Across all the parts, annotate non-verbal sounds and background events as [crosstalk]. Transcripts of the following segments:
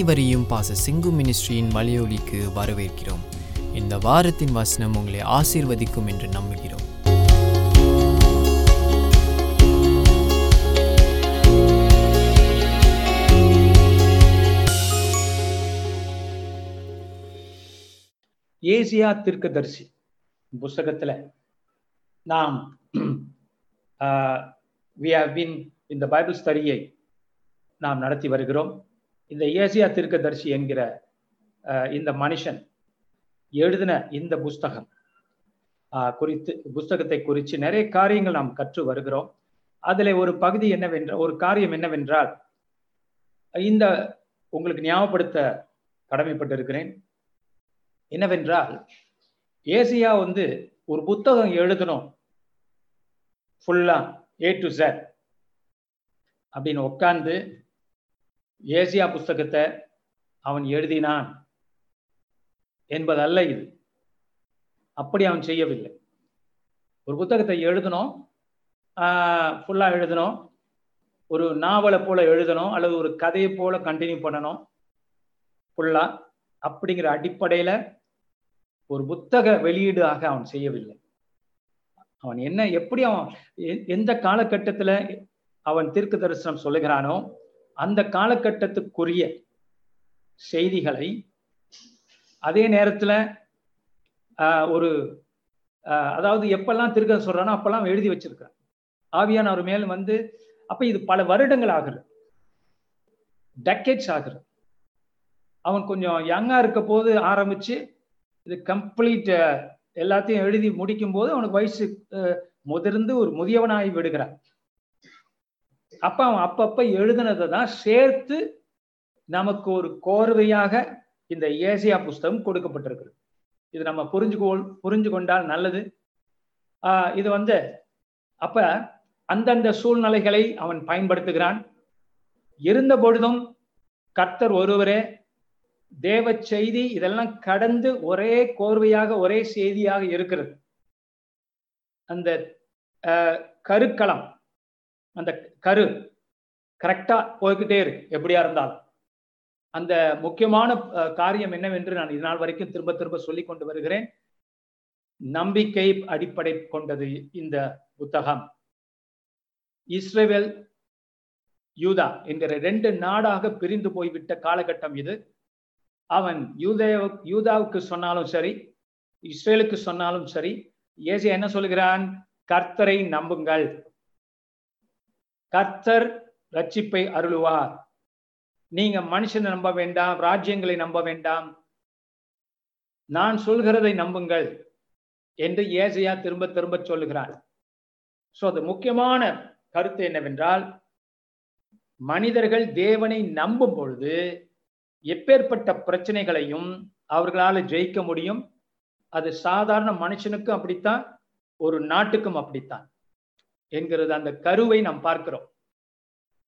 அனைவரையும் பாச சிங்கு மினிஸ்ட்ரியின் மலையொலிக்கு வரவேற்கிறோம். இந்த வாரத்தின் வசனம் உங்களை ஆசீர்வதிக்கும் என்று நம்புகிறோம். ஏசியா தீர்க்கதரிசி புஸ்தகத்துல நாம் வி ஹவ் பின் இந்த பைபிள் ஸ்டடியை நாம் நடத்தி வருகிறோம். இந்த ஏசியா தீர்க்கதரிசி என்கிற இந்த மனுஷன் எழுதின இந்த புஸ்தகம் குறித்து புஸ்தகத்தை குறித்து நிறைய காரியங்கள் நாம் கற்று வருகிறோம். அதில் ஒரு பகுதி என்னவென்றால் ஒரு காரியம் என்னவென்றால் இந்த உங்களுக்கு ஞாபகப்படுத்த கடமைப்பட்டிருக்கிறேன். என்னவென்றால் ஏசியா வந்து ஒரு புத்தகம் எழுதணும். ஃபுல்லா ஏ டு Z. அப்படின்னு உட்காந்து ஏசியா புஸ்தகத்தை அவன் எழுதினான் என்பதல்ல இது. அப்படி அவன் செய்யவில்லை. ஒரு புத்தகத்தை எழுதணும் ஃபுல்லாக எழுதணும் ஒரு நாவலை போல எழுதணும் அல்லது ஒரு கதையை போல கண்டினியூ பண்ணணும் ஃபுல்லாக அப்படிங்கிற அடிப்படையில் ஒரு புத்தக வெளியீடாக அவன் செய்யவில்லை. அவன் என்ன எப்படி அவன் எந்த காலகட்டத்தில் அவன் தீர்க்க தரிசனம் சொல்லுகிறானோ அந்த காலகட்டத்துக்குரிய செய்திகளை அதே நேரத்தில் ஒரு அதாவது எப்பெல்லாம் திருக்க சொல்றானோ அப்பெல்லாம் எழுதி வச்சிருக்கான் ஆவியானவர் மேல் வந்து அப்ப இது பல வருடங்கள் ஆகுது. டெக்கேட்ஸ் ஆகுது. அவன் கொஞ்சம் யங்கா இருக்க போது ஆரம்பிச்சு இது கம்ப்ளீட் எல்லாத்தையும் எழுதி முடிக்கும் போது அவனுக்கு வயசு முதிர்ந்து ஒரு முதியவனாகி விடுகிறான். அப்ப அவன் அப்பப்ப எழுதுனதை தான் சேர்த்து நமக்கு ஒரு கோர்வையாக இந்த ஏசியா புஸ்தகம் கொடுக்கப்பட்டிருக்கு இது நம்ம புரிஞ்சுக்கொள் புரிஞ்சு கொண்டால் நல்லது இது வந்து அப்ப அந்தந்த சூழ்நிலைகளை அவன் பயன்படுத்துகிறான். இருந்த பொழுதும் கர்த்தர் ஒருவரே தேவ செய்தி இதெல்லாம் கடந்து ஒரே கோர்வையாக ஒரே செய்தியாக இருக்கிறது. அந்த கருக்களம் அந்த கரு கரெக்டாக போய்கிட்டே இருக்கு எப்படியா இருந்தாலும். அந்த முக்கியமான காரியம் என்னவென்று நான் இதனால் நாள் வரைக்கும் திரும்ப திரும்ப சொல்லி கொண்டு வருகிறேன். நம்பிக்கை அடிப்படை கொண்டது இந்த புத்தகம். இஸ்ரேல் யூதா என்கிற ரெண்டு நாடாக பிரிந்து போய்விட்ட காலகட்டம் இது. அவன் யூதே யூதாவுக்கு சொன்னாலும் சரி இஸ்ரேலுக்கு சொன்னாலும் சரி ஏசி என்ன சொல்கிறான்? கர்த்தரை நம்புங்கள். கர்த்தர் ரட்சிப்பை அருளுவார். நீங்க மனுஷனை நம்ப வேண்டாம் ராஜ்யங்களை நம்ப வேண்டாம். நான் சொல்கிறதை நம்புங்கள் என்று ஏசையா திரும்ப திரும்ப சொல்லுகிறார். சோ அது முக்கியமான கருத்து என்னவென்றால் மனிதர்கள் தேவனை நம்பும் பொழுது எப்பேற்பட்ட பிரச்சனைகளையும் அவர்களால் ஜெயிக்க முடியும். அது சாதாரண மனுஷனுக்கும் அப்படித்தான் ஒரு நாட்டுக்கும் அப்படித்தான். என்கிறது அந்த கருவை நாம் பார்க்கிறோம்.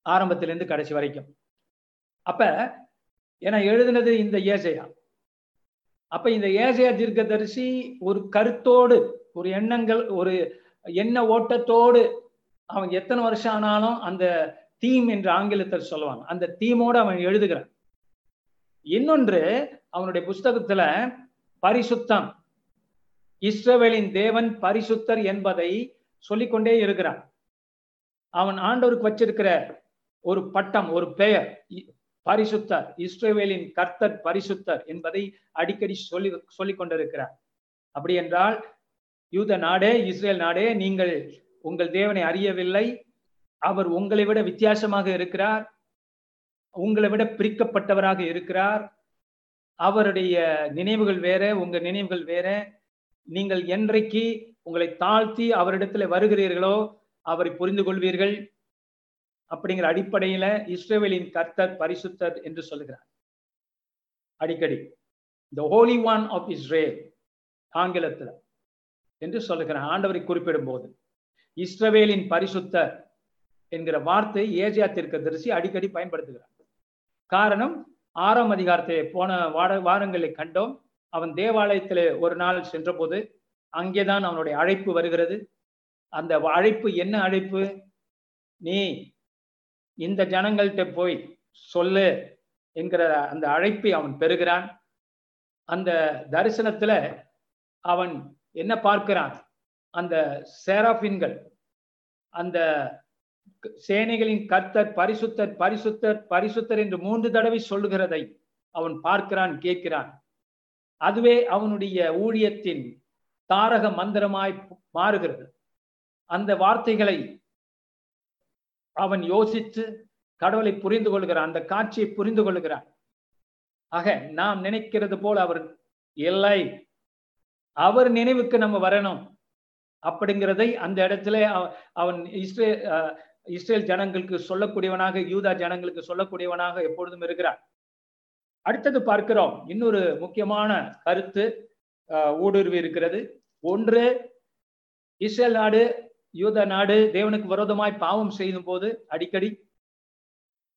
ஆரம்பத்திலிருந்து கடைசி வரைக்கும். அப்ப ஏன்னா எழுதினது இந்த ஏசையா. அப்ப இந்த ஏசையா தீர்க்கதரிசி ஒரு கருத்தோடு ஒரு எண்ணங்கள் ஒரு எண்ண ஓட்டத்தோடு அவன் எத்தனை வருஷம் ஆனாலும் அந்த தீம் என்று ஆங்கிலத்தில் சொல்லுவாங்க. அந்த தீமோடு அவன் எழுதுகிறான். இன்னொன்று அவனுடைய புஸ்தகத்துல பரிசுத்தம். இஸ்ரவேலின் தேவன் பரிசுத்தர் என்பதை சொல்லிக்கொண்டே இருக்கிறான். அவன் ஆண்டவருக்கு வச்சிருக்கிற ஒரு பட்டம் ஒரு பெயர் இ- பரிசுத்தர் இஸ்ரேவேலின் கர்த்தர் பரிசுத்தர் என்பதை அடிக்கடி சொல்லி சொல்லிக் கொண்டிருக்கிறார் அப்படி என்றால் யூத நாடே இஸ்ரேல் நாடே நீங்கள் உங்கள் தேவனை அறியவில்லை. அவர் உங்களை விட வித்தியாசமாக இருக்கிறார். உங்களை விட பிரிக்கப்பட்டவராக இருக்கிறார். அவருடைய நினைவுகள் வேற உங்க நினைவுகள் வேற. நீங்கள் என்றைக்கு உங்களை தாழ்த்தி அவரிடத்துல வருகிறீர்களோ அவரை புரிந்து கொள்வீர்கள். அப்படிங்கிற அடிப்படையில இஸ்ரேவேலின் கர்த்தர் பரிசுத்தர் என்று சொல்லுகிறார். அடிக்கடி the Holy One of Israel ஆங்கிலத்துல என்று சொல்லுகிறார். ஆண்டவரை குறிப்பிடும் போது இஸ்ரவேலின் பரிசுத்தர் என்கிற வார்த்தை ஏஜியா தீர்க்கதரிசி அடிக்கடி பயன்படுத்துகிறார். காரணம் ஆறாம் அதிகாரத்தை போன வார வாரங்களை கண்டோம் அவன் தேவாலயத்தில் ஒரு நாள் சென்றபோது அங்கேதான் அவனுடைய அழைப்பு வருகிறது. அந்த அழைப்பு என்ன அழைப்பு? நீ இந்த ஜனங்கள்கிட்ட போய் சொல்லு என்கிற அந்த அழைப்பை அவன் பெறுகிறான். அந்த தரிசனத்துல அவன் என்ன பார்க்கிறான்? அந்த சேராஃபின்கள் அந்த சேனைகளின் கர்த்தர் பரிசுத்தர் பரிசுத்தர் பரிசுத்தர் என்று மூன்று தடவை சொல்லுகிறதை அவன் பார்க்கிறான் கேட்கிறான். அதுவே அவனுடைய ஊழியத்தின் தாரக மந்திரமாய் மாறுகிறது. அந்த வார்த்தைகளை அவன் யோசித்து கடவுளை புரிந்து கொள்கிறான் அந்த காட்சியை புரிந்து கொள்கிறான். ஆக நாம் நினைக்கிறது போல் அவர் இல்லை. அவர் நினைவுக்கு நம்ம வரணும். அப்படிங்கிறதை அந்த இடத்துல அவன் இஸ்ரேல் இஸ்ரேல் ஜனங்களுக்கு சொல்லக்கூடியவனாக யூதா ஜனங்களுக்கு சொல்லக்கூடியவனாக எப்பொழுதும் இருக்கிறான். அடுத்தது பார்க்கிறோம். இன்னொரு முக்கியமான கருத்து ஊடுருவி இருக்கிறது. ஒன்று இஸ்ரேல் நாடு யூத நாடு தேவனுக்கு விரோதமாய் பாவம் செய்யும் போது அடிக்கடி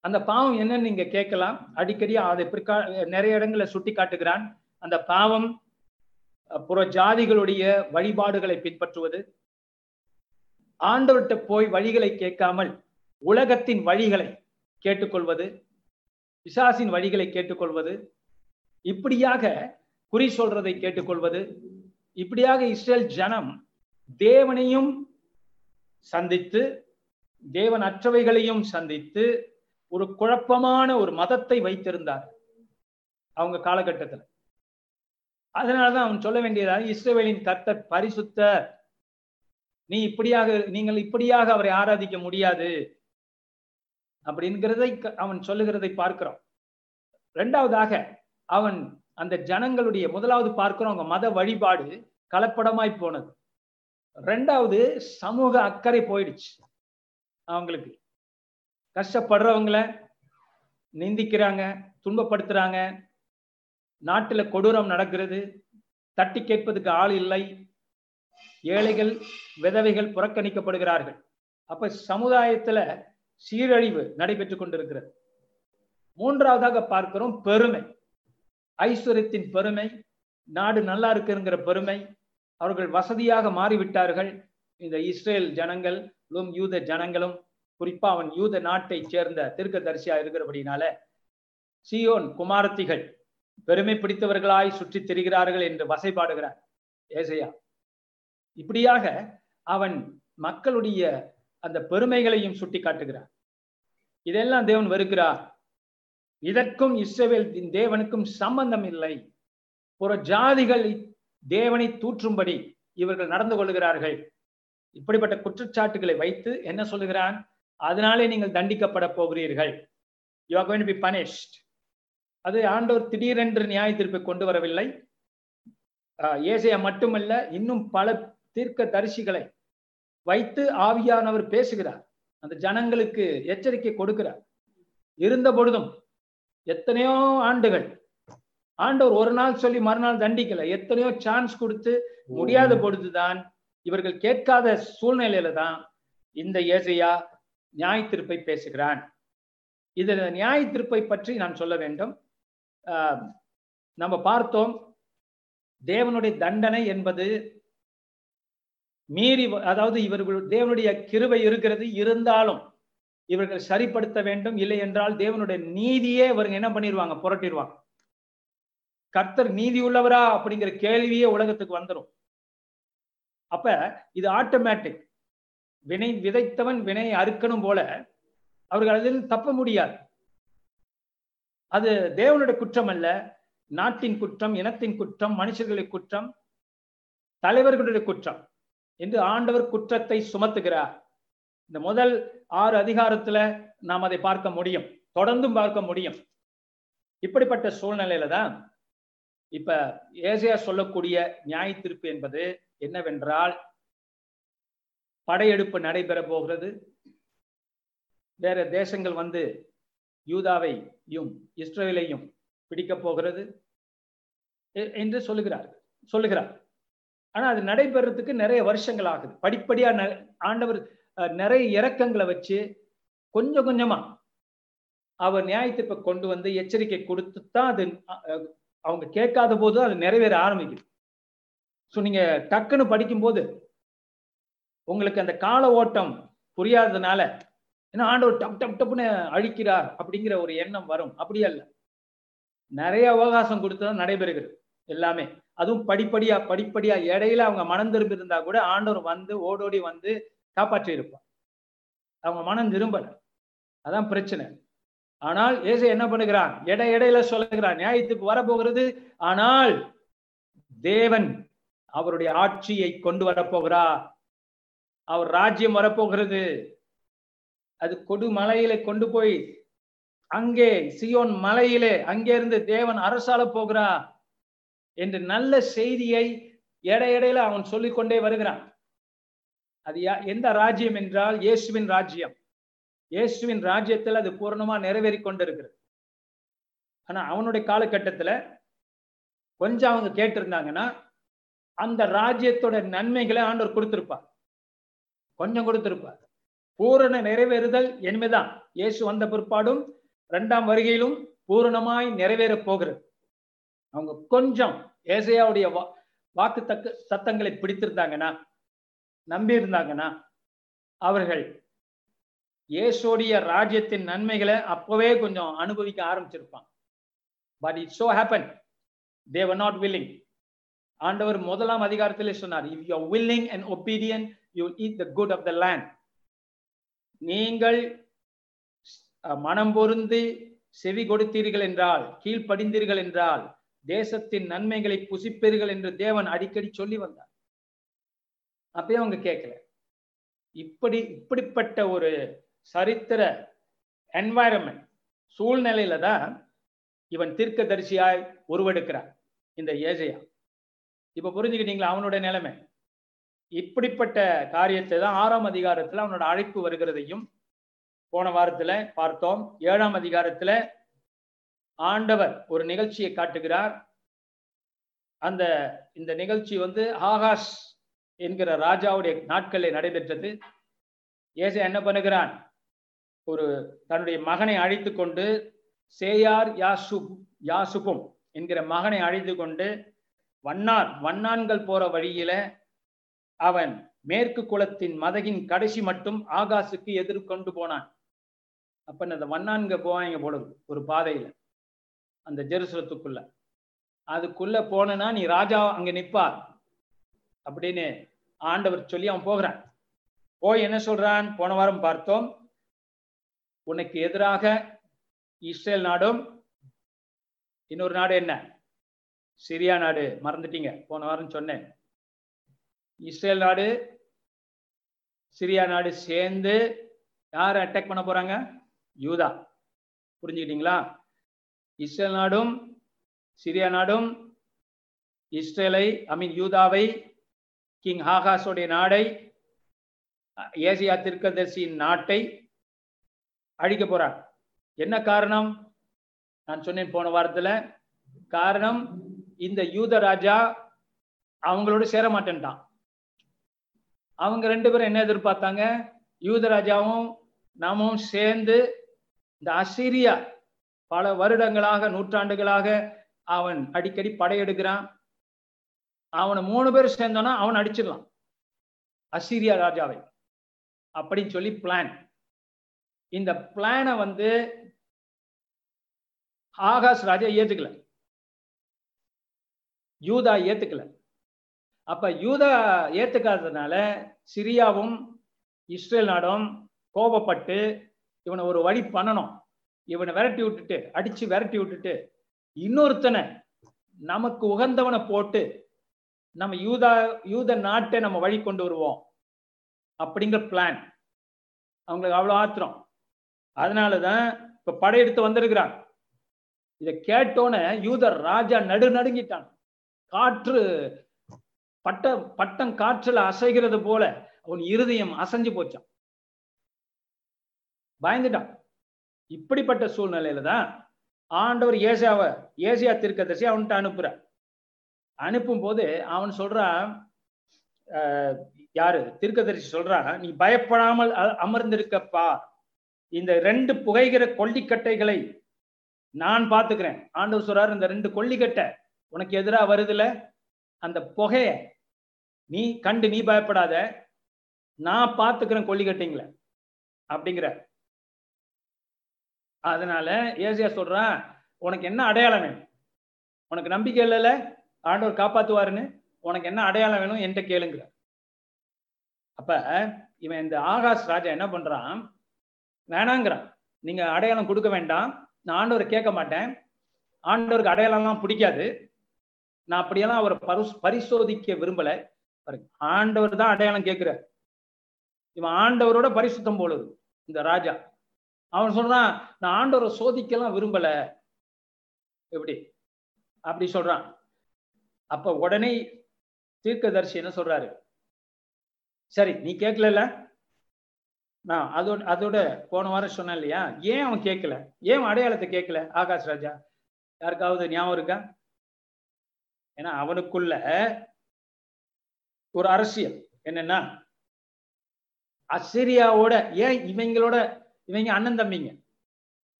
அந்த பாவம் என்னன்னு நீங்க கேட்கலாம். அடிக்கடி அதை பிற்கா நிறைய இடங்களை சுட்டி காட்டுகிறான் அந்த பாவம் புற ஜாதிகளுடைய வழிபாடுகளை பின்பற்றுவது. ஆண்டவர்கிட்ட போய் வழிகளை கேட்காமல் உலகத்தின் வழிகளை கேட்டுக்கொள்வது. பிசாசின் வழிகளை கேட்டுக்கொள்வது. இப்படியாக குறி சொல்றதை கேட்டுக்கொள்வது. இப்படியாக இஸ்ரேல் ஜனம் தேவனையும் சந்தித்து தேவன் அற்றவைகளையும் சந்தித்து ஒரு குழப்பமான ஒரு மதத்தை வைத்திருந்தார் அவங்க காலகட்டத்தில். அதனாலதான் அவன் சொல்ல வேண்டியதாக இஸ்ரேவேலின் கர்த்தர் பரிசுத்த நீ இப்படியாக நீங்கள் இப்படியாக அவரை ஆராதிக்க முடியாது அப்படிங்கிறதை அவன் சொல்லுகிறதை பார்க்கிறோம். ரெண்டாவதாக அவன் அந்த ஜனங்களுடைய முதலாவது பார்க்கிறோம் அவங்க மத வழிபாடு கலப்படமாய் போனது. ரெண்டாவது சமூக அக்கறை போயிடுச்சு. அவங்களுக்கு கஷ்டப்படுறவங்கள நிந்திக்கிறாங்க துன்பப்படுத்துறாங்க. நாட்டில் கொடூரம் நடக்கிறது. தட்டி கேட்பதுக்கு ஆள் இல்லை. ஏழைகள் விதவைகள் புறக்கணிக்கப்படுகிறார்கள். அப்ப சமுதாயத்துல சீரழிவு நடைபெற்று கொண்டிருக்கிறது. மூன்றாவதாக பார்க்கிறோம் பெருமை. ஐஸ்வர்யத்தின் பெருமை நாடு நல்லா இருக்குங்கிற பெருமை அவர்கள் வசதியாக மாறிவிட்டார்கள். இந்த இஸ்ரேல் ஜனங்களும் யூத ஜனங்களும் குறிப்பா அவன் யூத நாட்டை சேர்ந்த தீர்க்கதரிசியா இருக்கிறபடினால சியோன் குமாரத்திகள் பெருமை பிடித்தவர்களாய் சுற்றி திரிகிறார்கள் என்று வசைப்பாடுகிறார் ஏசையா. இப்படியாக அவன் மக்களுடைய அந்த பெருமைகளையும் சுட்டி காட்டுகிறார் இதெல்லாம் தேவன் வெறுக்கிறார். இதற்கும் இஸ்ரவேல் தேவனுக்கும் சம்பந்தம் இல்லை. புற ஜாதிகள் தேவனை தூற்றும்படி இவர்கள் நடந்து கொள்கிறார்கள் இப்படிப்பட்ட குற்றச்சாட்டுகளை வைத்து என்ன சொல்லுகிறான்? அதனாலே நீங்கள் தண்டிக்கப்பட போகிறீர்கள். You are going be punished அது ஆண்டோர் திடீரென்று நியாய தீர்ப்பை கொண்டு வரவில்லை. ஏசையா மட்டுமல்ல இன்னும் பல தீர்க்க தரிசிகளை வைத்து ஆவியானவர் பேசுகிறார். அந்த ஜனங்களுக்கு எச்சரிக்கை கொடுக்கிறார். இருந்த பொழுதும் எத்தனையோ ஆண்டுகள். ஆண்டவர் ஒரு நாள் சொல்லி மறுநாள் தண்டிக்கல. எத்தனையோ சான்ஸ் கொடுத்து முடியாத பொழுதுதான் இவர்கள் கேட்காத சூழ்நிலையில தான் இந்த ஏசையா நியாய தீர்ப்பை பேசுகிறான். இது நியாய தீர்ப்பை பற்றி நான் சொல்ல வேண்டும். நம்ம பார்த்தோம் தேவனுடைய தண்டனை என்பது மீறி அதாவது இவர்கள் தேவனுடைய கிருவை இருக்கிறது இருந்தாலும் இவர்கள் சரிப்படுத்த வேண்டும். இல்லை என்றால் தேவனுடைய நீதியே இவருங்க என்ன பண்ணிடுவாங்க புரட்டிடுவாங்க கர்த்தர் நீதி உள்ளவரா? அப்படிங்கிற கேள்வியே உலகத்துக்கு வந்துடும் அப்ப இது ஆட்டோமேட்டிக் வினை விதைத்தவன் வினை அறுக்கணும் போல அவர்கள் அதில் தப்ப முடியாது. அது தேவனுடைய குற்றம் அல்ல. நாட்டின் குற்றம் இனத்தின் குற்றம் மனுஷர்களுடைய குற்றம் தலைவர்களுடைய குற்றம். என்று ஆண்டவர் குற்றத்தை சுமத்துகிறார். இந்த முதல் ஆறு அதிகாரத்துல நாம் அதை பார்க்க முடியும். தொடர்ந்தும் பார்க்க முடியும். இப்படிப்பட்ட சூழ்நிலையில தான் இப்ப ஏசியா சொல்லக்கூடிய நியாய தீர்ப்பு என்பது என்னவென்றால் படையெடுப்பு நடைபெற போகிறது. வேற தேசங்கள் வந்து யூதாவையும் இஸ்ரேலையும் பிடிக்கப் போகிறது. என்று சொல்லுகிறார் சொல்லுகிறார். ஆனா அது நடைபெறத்துக்கு நிறைய வருஷங்கள் ஆகுது. படிப்படியா ஆண்டவர் நிறைய இறக்கங்களை வச்சு கொஞ்சம் கொஞ்சமா அவர் நியாயத்தீர்ப்பை கொண்டு வந்து எச்சரிக்கை கொடுத்து தான் அது அவங்க கேட்காத போது அது நிறைவேற ஆரம்பிக்குது. ஸோ நீங்க டக்குன்னு படிக்கும்போது உங்களுக்கு அந்த கால ஓட்டம் புரியாததுனால ஏன்னா ஆண்டவர் டப் டப் டப்னு அழிக்கிறார் அப்படிங்கிற ஒரு எண்ணம் வரும். அப்படி அல்ல. நிறைய அவகாசம் கொடுத்ததும் நடைபெறுகிறது எல்லாமே. அதுவும் படிப்படியா படிப்படியா இடையில அவங்க மனம் திரும்பி இருந்தா கூட ஆண்டவர் வந்து ஓடோடி வந்து காப்பாற்றி இருப்பான் அவங்க மனம் திரும்பல. அதான் பிரச்சனை. ஆனால் ஏசு என்ன பண்ணுகிறான்? இடை இடையில சொல்லுகிறான். நியாயத்துக்கு வரப்போகிறது. ஆனால் தேவன் அவருடைய ஆட்சியை கொண்டு வரப்போகிறார் அவர் ராஜ்யம் வரப்போகிறது. அது கொடுமலையில கொண்டு போய் அங்கே சியோன் மலையிலே அங்கே இருந்து தேவன் அரசால போகிறா? என்று நல்ல செய்தியை எடை இடையில அவன் சொல்லிக்கொண்டே வருகிறான். அது எந்த ராஜ்யம் என்றால் இயேசுவின் ராஜ்யம். இயேசுவின் ராஜ்யத்தில் அது பூர்ணமா நிறைவேறி கொண்டிருக்கிறது. ஆனா அவனுடைய காலகட்டத்துல கொஞ்சம் அவங்க கேட்டிருந்தாங்கன்னா அந்த ராஜ்யத்தோட நன்மைகளை ஆண்டவர் கொடுத்திருப்பார். கொஞ்சம் கொடுத்திருப்பார். பூரண நிறைவேறுதல் என்பதுதான் இயேசு வந்த பிற்பாடும் இரண்டாம் வருகையிலும் பூரணமாய் நிறைவேற போகிறது. அவங்க கொஞ்சம் ஏசையாவுடைய வாக்கு தக்க சத்தங்களை பிடித்திருந்தாங்கன்னா நம்பி இருந்தாங்கன்னா அவர்கள் இயேசுடைய ராஜ்யத்தின் நன்மைகளை அப்பவே கொஞ்சம் அனுபவிக்க ஆரம்பிச்சிருப்பான் but it so happen they're not willing ஆண்டவர் முதலாம் அதிகாரத்திலே சொன்னார் if you willing and obedient you eat the good of the land நீங்கள் மனம் பொருந்து செவி கொடுத்தீர்கள் என்றால் கீழ்ப்படிந்தீர்கள் என்றால் தேசத்தின் நன்மைகளை புசிப்பீர்கள் என்று தேவன் அடிக்கடி சொல்லி வந்தார். அப்பயும் அவங்க கேட்கல இப்படி இப்படிப்பட்ட ஒரு சரித்திர என்வாயரன்மெண்ட் சூழ்நிலையில தான் இவன் தீர்க்க தரிசியாய் உருவெடுக்கிறான் இந்த ஏஜையா இப்ப புரிஞ்சுக்கிட்டீங்களா அவனுடைய நிலைமை? இப்படிப்பட்ட காரியத்தை தான் ஆறாம் அதிகாரத்துல அவனோட அழைப்பு வருகிறதையும் போன வாரத்துல பார்த்தோம். ஏழாம் அதிகாரத்துல ஆண்டவர் ஒரு நிகழ்ச்சியை காட்டுகிறார். அந்த இந்த நிகழ்ச்சி வந்து ஆகாஷ் என்கிற ராஜாவுடைய நாட்களில் நடைபெற்றது. ஏசை என்ன பண்ணுகிறான்? ஒரு தன்னுடைய மகனை அழைத்து கொண்டு சேயார் யாசுப் யாசுபும் என்கிற மகனை அழைத்து கொண்டு வண்ணார் வண்ணான்கள் போற வழியில அவன் மேற்கு குளத்தின் மதகின் கடைசி மட்டும் ஆகாசுக்கு எதிர்கொண்டு போனான். அப்ப அந்த வண்ணான்க போவாங்க போடுது ஒரு பாதையில அந்த ஜெருசலத்துக்குள்ள. அதுக்குள்ள போனா நீ ராஜா அங்க நிப்பார். அப்படின்னு ஆண்டவர் சொல்லி அவன் போகிறான். போய் என்ன சொல்றான்? போன வாரம் பார்த்தோம். உனக்கு எதிராக இஸ்ரேல் நாடும் இன்னொரு நாடு என்ன? சிரியா நாடு. மறந்துட்டீங்க. போன வாரம் சொன்னேன். இஸ்ரேல் நாடு சிரியா நாடு சேர்ந்து யார் அட்டாக் பண்ண போறாங்க? யூதா. புரிஞ்சுக்கிட்டீங்களா? இஸ்ரேல் நாடும் சிரியா நாடும் இஸ்ரேலை ஐ மீன் யூதாவை கிங் ஹாகாஸோடைய நாடை ஏசியா திருக்கதர்சியின் நாட்டை அழிக்க போறார். என்ன காரணம்? நான் சொன்னேன் போன வாரத்துல. காரணம் இந்த யூத ராஜா அவங்களோட சேர மாட்டேன்ட்டான் அவங்க ரெண்டு பேரும் என்ன எதிர்பார்த்தாங்க? யூதராஜாவும் நாமும் சேர்ந்து இந்த அசிரியா பல வருடங்களாக நூற்றாண்டுகளாக அவன் அடிக்கடி படையெடுக்கிறான். அவனை மூணு பேர் சேர்ந்தோன்னா அவன் அடிச்சிடலாம். அசிரியா ராஜாவை. அப்படின்னு சொல்லி பிளான் இந்த பிளானை வந்து ஆகாஷ் ராஜா ஏத்துக்கல. யூதா ஏத்துக்கல. அப்ப யூதா ஏத்துக்காததுனால சிரியாவும் இஸ்ரேல் நாடும் கோபப்பட்டு இவனை ஒரு வழி பண்ணணும். இவனை விரட்டி விட்டுட்டு அடிச்சு விரட்டி விட்டுட்டு இன்னொருத்தனை நமக்கு உகந்தவனை போட்டு நம்ம யூதா யூத நாட்டை நம்ம வழி கொண்டு வருவோம். அப்படிங்கிற பிளான் அவங்களுக்கு அவ்வளோ ஆத்திரம். அதனாலதான் இப்போ படையெடுத்து வந்திருக்கிறான் இதை கேட்டோன்னே யூதர் ராஜா நடு நடுங்கிட்டான். காற்று பட்ட பட்டம் காற்றுல அசைகிறது போல அவன் இருதயம் அசைஞ்சு போச்சான். பயந்துட்டான். இப்படிப்பட்ட சூழ்நிலையில தான் ஆண்டவர் ஏசியாவை ஏசியா திருக்கதர்சி அவன்கிட்ட அனுப்புற அனுப்பும் போது அவன் சொல்றான் யாரு? திருக்கதரிசி சொல்றான் நீ பயப்படாமல் அமர்ந்திருக்கப்பா. இந்த ரெண்டு புகைகிற கொல்லிக்கட்டைகளை நான் பாத்துக்கிறேன் ஆண்டவர் சொல்றாரு இந்த ரெண்டு கொல்லிக்கட்டை உனக்கு எதிராக வருதுல? அந்த புகைய நீ கண்டு நீ பயப்படாத. நான் பார்த்துக்கிறேன் கொல்லிக்கட்டைங்கள. அப்படிங்கிற அதனால ஏசியா சொல்றான் உனக்கு என்ன அடையாளம் வேணும்? உனக்கு நம்பிக்கை இல்லைல்ல ஆண்டவர் காப்பாத்துவாருன்னு உனக்கு என்ன அடையாளம் வேணும் என்கிட்ட கேளுங்கிற. அப்ப இவன் இந்த ஆகாஷ் ராஜா என்ன பண்றான்? வேணாங்கிறான். நீங்க அடையாளம் கொடுக்க வேண்டாம். நான் ஆண்டவரை கேட்க மாட்டேன். ஆண்டவருக்கு அடையாளம்லாம் பிடிக்காது. நான் அப்படியெல்லாம் அவரை பரிசு பரிசோதிக்க விரும்பல. பாருங்க, ஆண்டவர் தான் அடையாளம் கேட்கிறார். இவன் ஆண்டவரோட பரிசுத்தம் போலுது இந்த ராஜா. அவன் சொல்றான் நான் ஆண்டவரை சோதிக்கலாம் விரும்பல. எப்படி? அப்படி சொல்றான். அப்ப உடனே தீர்க்கதர்சி என்ன சொல்றாரு? சரி நீ கேட்கல நான் அதோட அதோட போன வாரம் சொன்னேன் இல்லையா? ஏன் அவன் கேட்கல? ஏன் அடையாளத்தை கேட்கல ஆகாஷ் ராஜா? யாருக்காவது ஞாபகம் இருக்கா? ஏன்னா அவனுக்குள்ள ஒரு அரசியல். என்னன்னா அசிரியாவோட ஏன் இவங்களோட இவங்க அண்ணன் தம்பிங்க?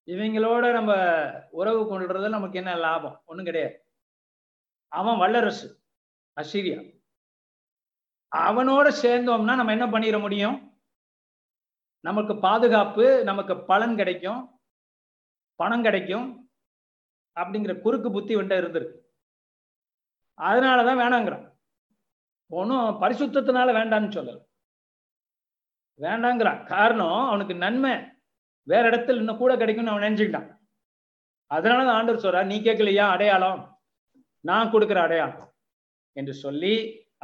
இவங்களோட நம்ம உறவு கொண்டுறதுல நமக்கு என்ன லாபம்? ஒன்றும் கிடையாது. அவன் வல்லரசு அசிரியா. அவனோட சேர்ந்தோம்னா நம்ம என்ன பண்ணிட முடியும்? நமக்கு பாதுகாப்பு நமக்கு பலன் கிடைக்கும். பணம் கிடைக்கும். அப்படிங்கிற குறுக்கு புத்தி வந்துட்டு இருந்திருக்கு. அதனாலதான் வேணாங்கிறான். ஒன்றும் பரிசுத்தத்தினால வேண்டான்னு சொல்லல. வேண்டாங்கிறான். காரணம் அவனுக்கு நன்மை வேற இடத்துல இன்னும் கூட கிடைக்கும்னு அவன் நினைச்சுக்கிட்டான். அதனாலதான் ஆண்டவர் சொல்றார் நீ கேட்கலையா? அடையாளம். நான் கொடுக்குற அடையாளம் என்று சொல்லி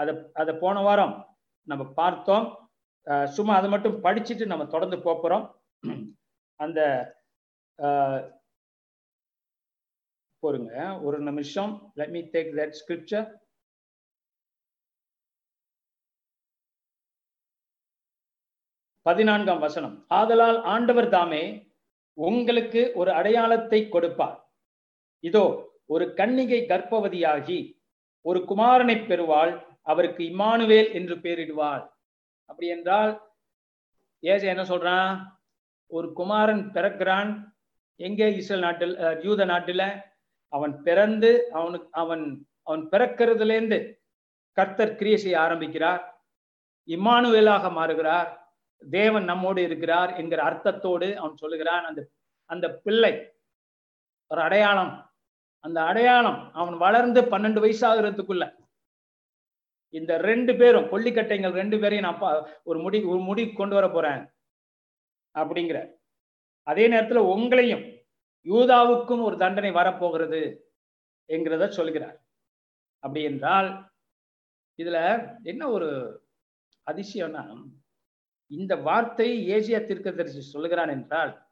அதை அதை போன வாரம் நம்ம பார்த்தோம். சும்மா அதை மட்டும் படிச்சுட்டு நம்ம தொடர்ந்து போகிறோம் அந்த பொருங்க. பொறுங்க ஒரு நிமிஷம். Let me take that scripture பதினான்காம் வசனம். ஆதலால் ஆண்டவர் தாமே உங்களுக்கு ஒரு அடையாளத்தை கொடுப்பார். இதோ ஒரு கன்னிகை கர்ப்பவதியாகி ஒரு குமாரனை பெறுவாள் அவருக்கு இம்மானுவேல் என்று பெயரிடுவாள். அப்படி என்றால் ஏச என்ன சொல்றான்? ஒரு குமாரன் பிறக்கிறான். எங்கே? இஸ்ரேல் நாட்டில் யூத நாட்டில். அவன் பிறந்து அவனுக்கு அவன் அவன் பிறக்கிறதுலேருந்து கர்த்தர் கிரியை செய்ய ஆரம்பிக்கிறார். இம்மானுவேலாக மாறுகிறார். தேவன் நம்மோடு இருக்கிறார் என்கிற அர்த்தத்தோடு அவன் சொல்லுகிறான். அந்த அந்த பிள்ளை ஒரு அடையாளம் அந்த அடையாளம் அவன் வளர்ந்து பன்னெண்டு வயசாகிறதுக்குள்ள. இந்த ரெண்டு பேரும் கொல்லிக்கட்டைங்கள் ரெண்டு பேரையும் நான் பா- ஒரு முடி ஒரு முடி கொண்டு வர போறேன் அப்படிங்கிற. அதே நேரத்துல உங்களையும் யூதாவுக்கும் ஒரு தண்டனை வரப்போகிறது என்கிறத சொல்கிறார். அப்படி என்றால் இதுல என்ன ஒரு அதிசயம்னா இந்த வார்த்தை ஏசியா தீர்க்கதரிசி சொல்லுகிறான் என்றால்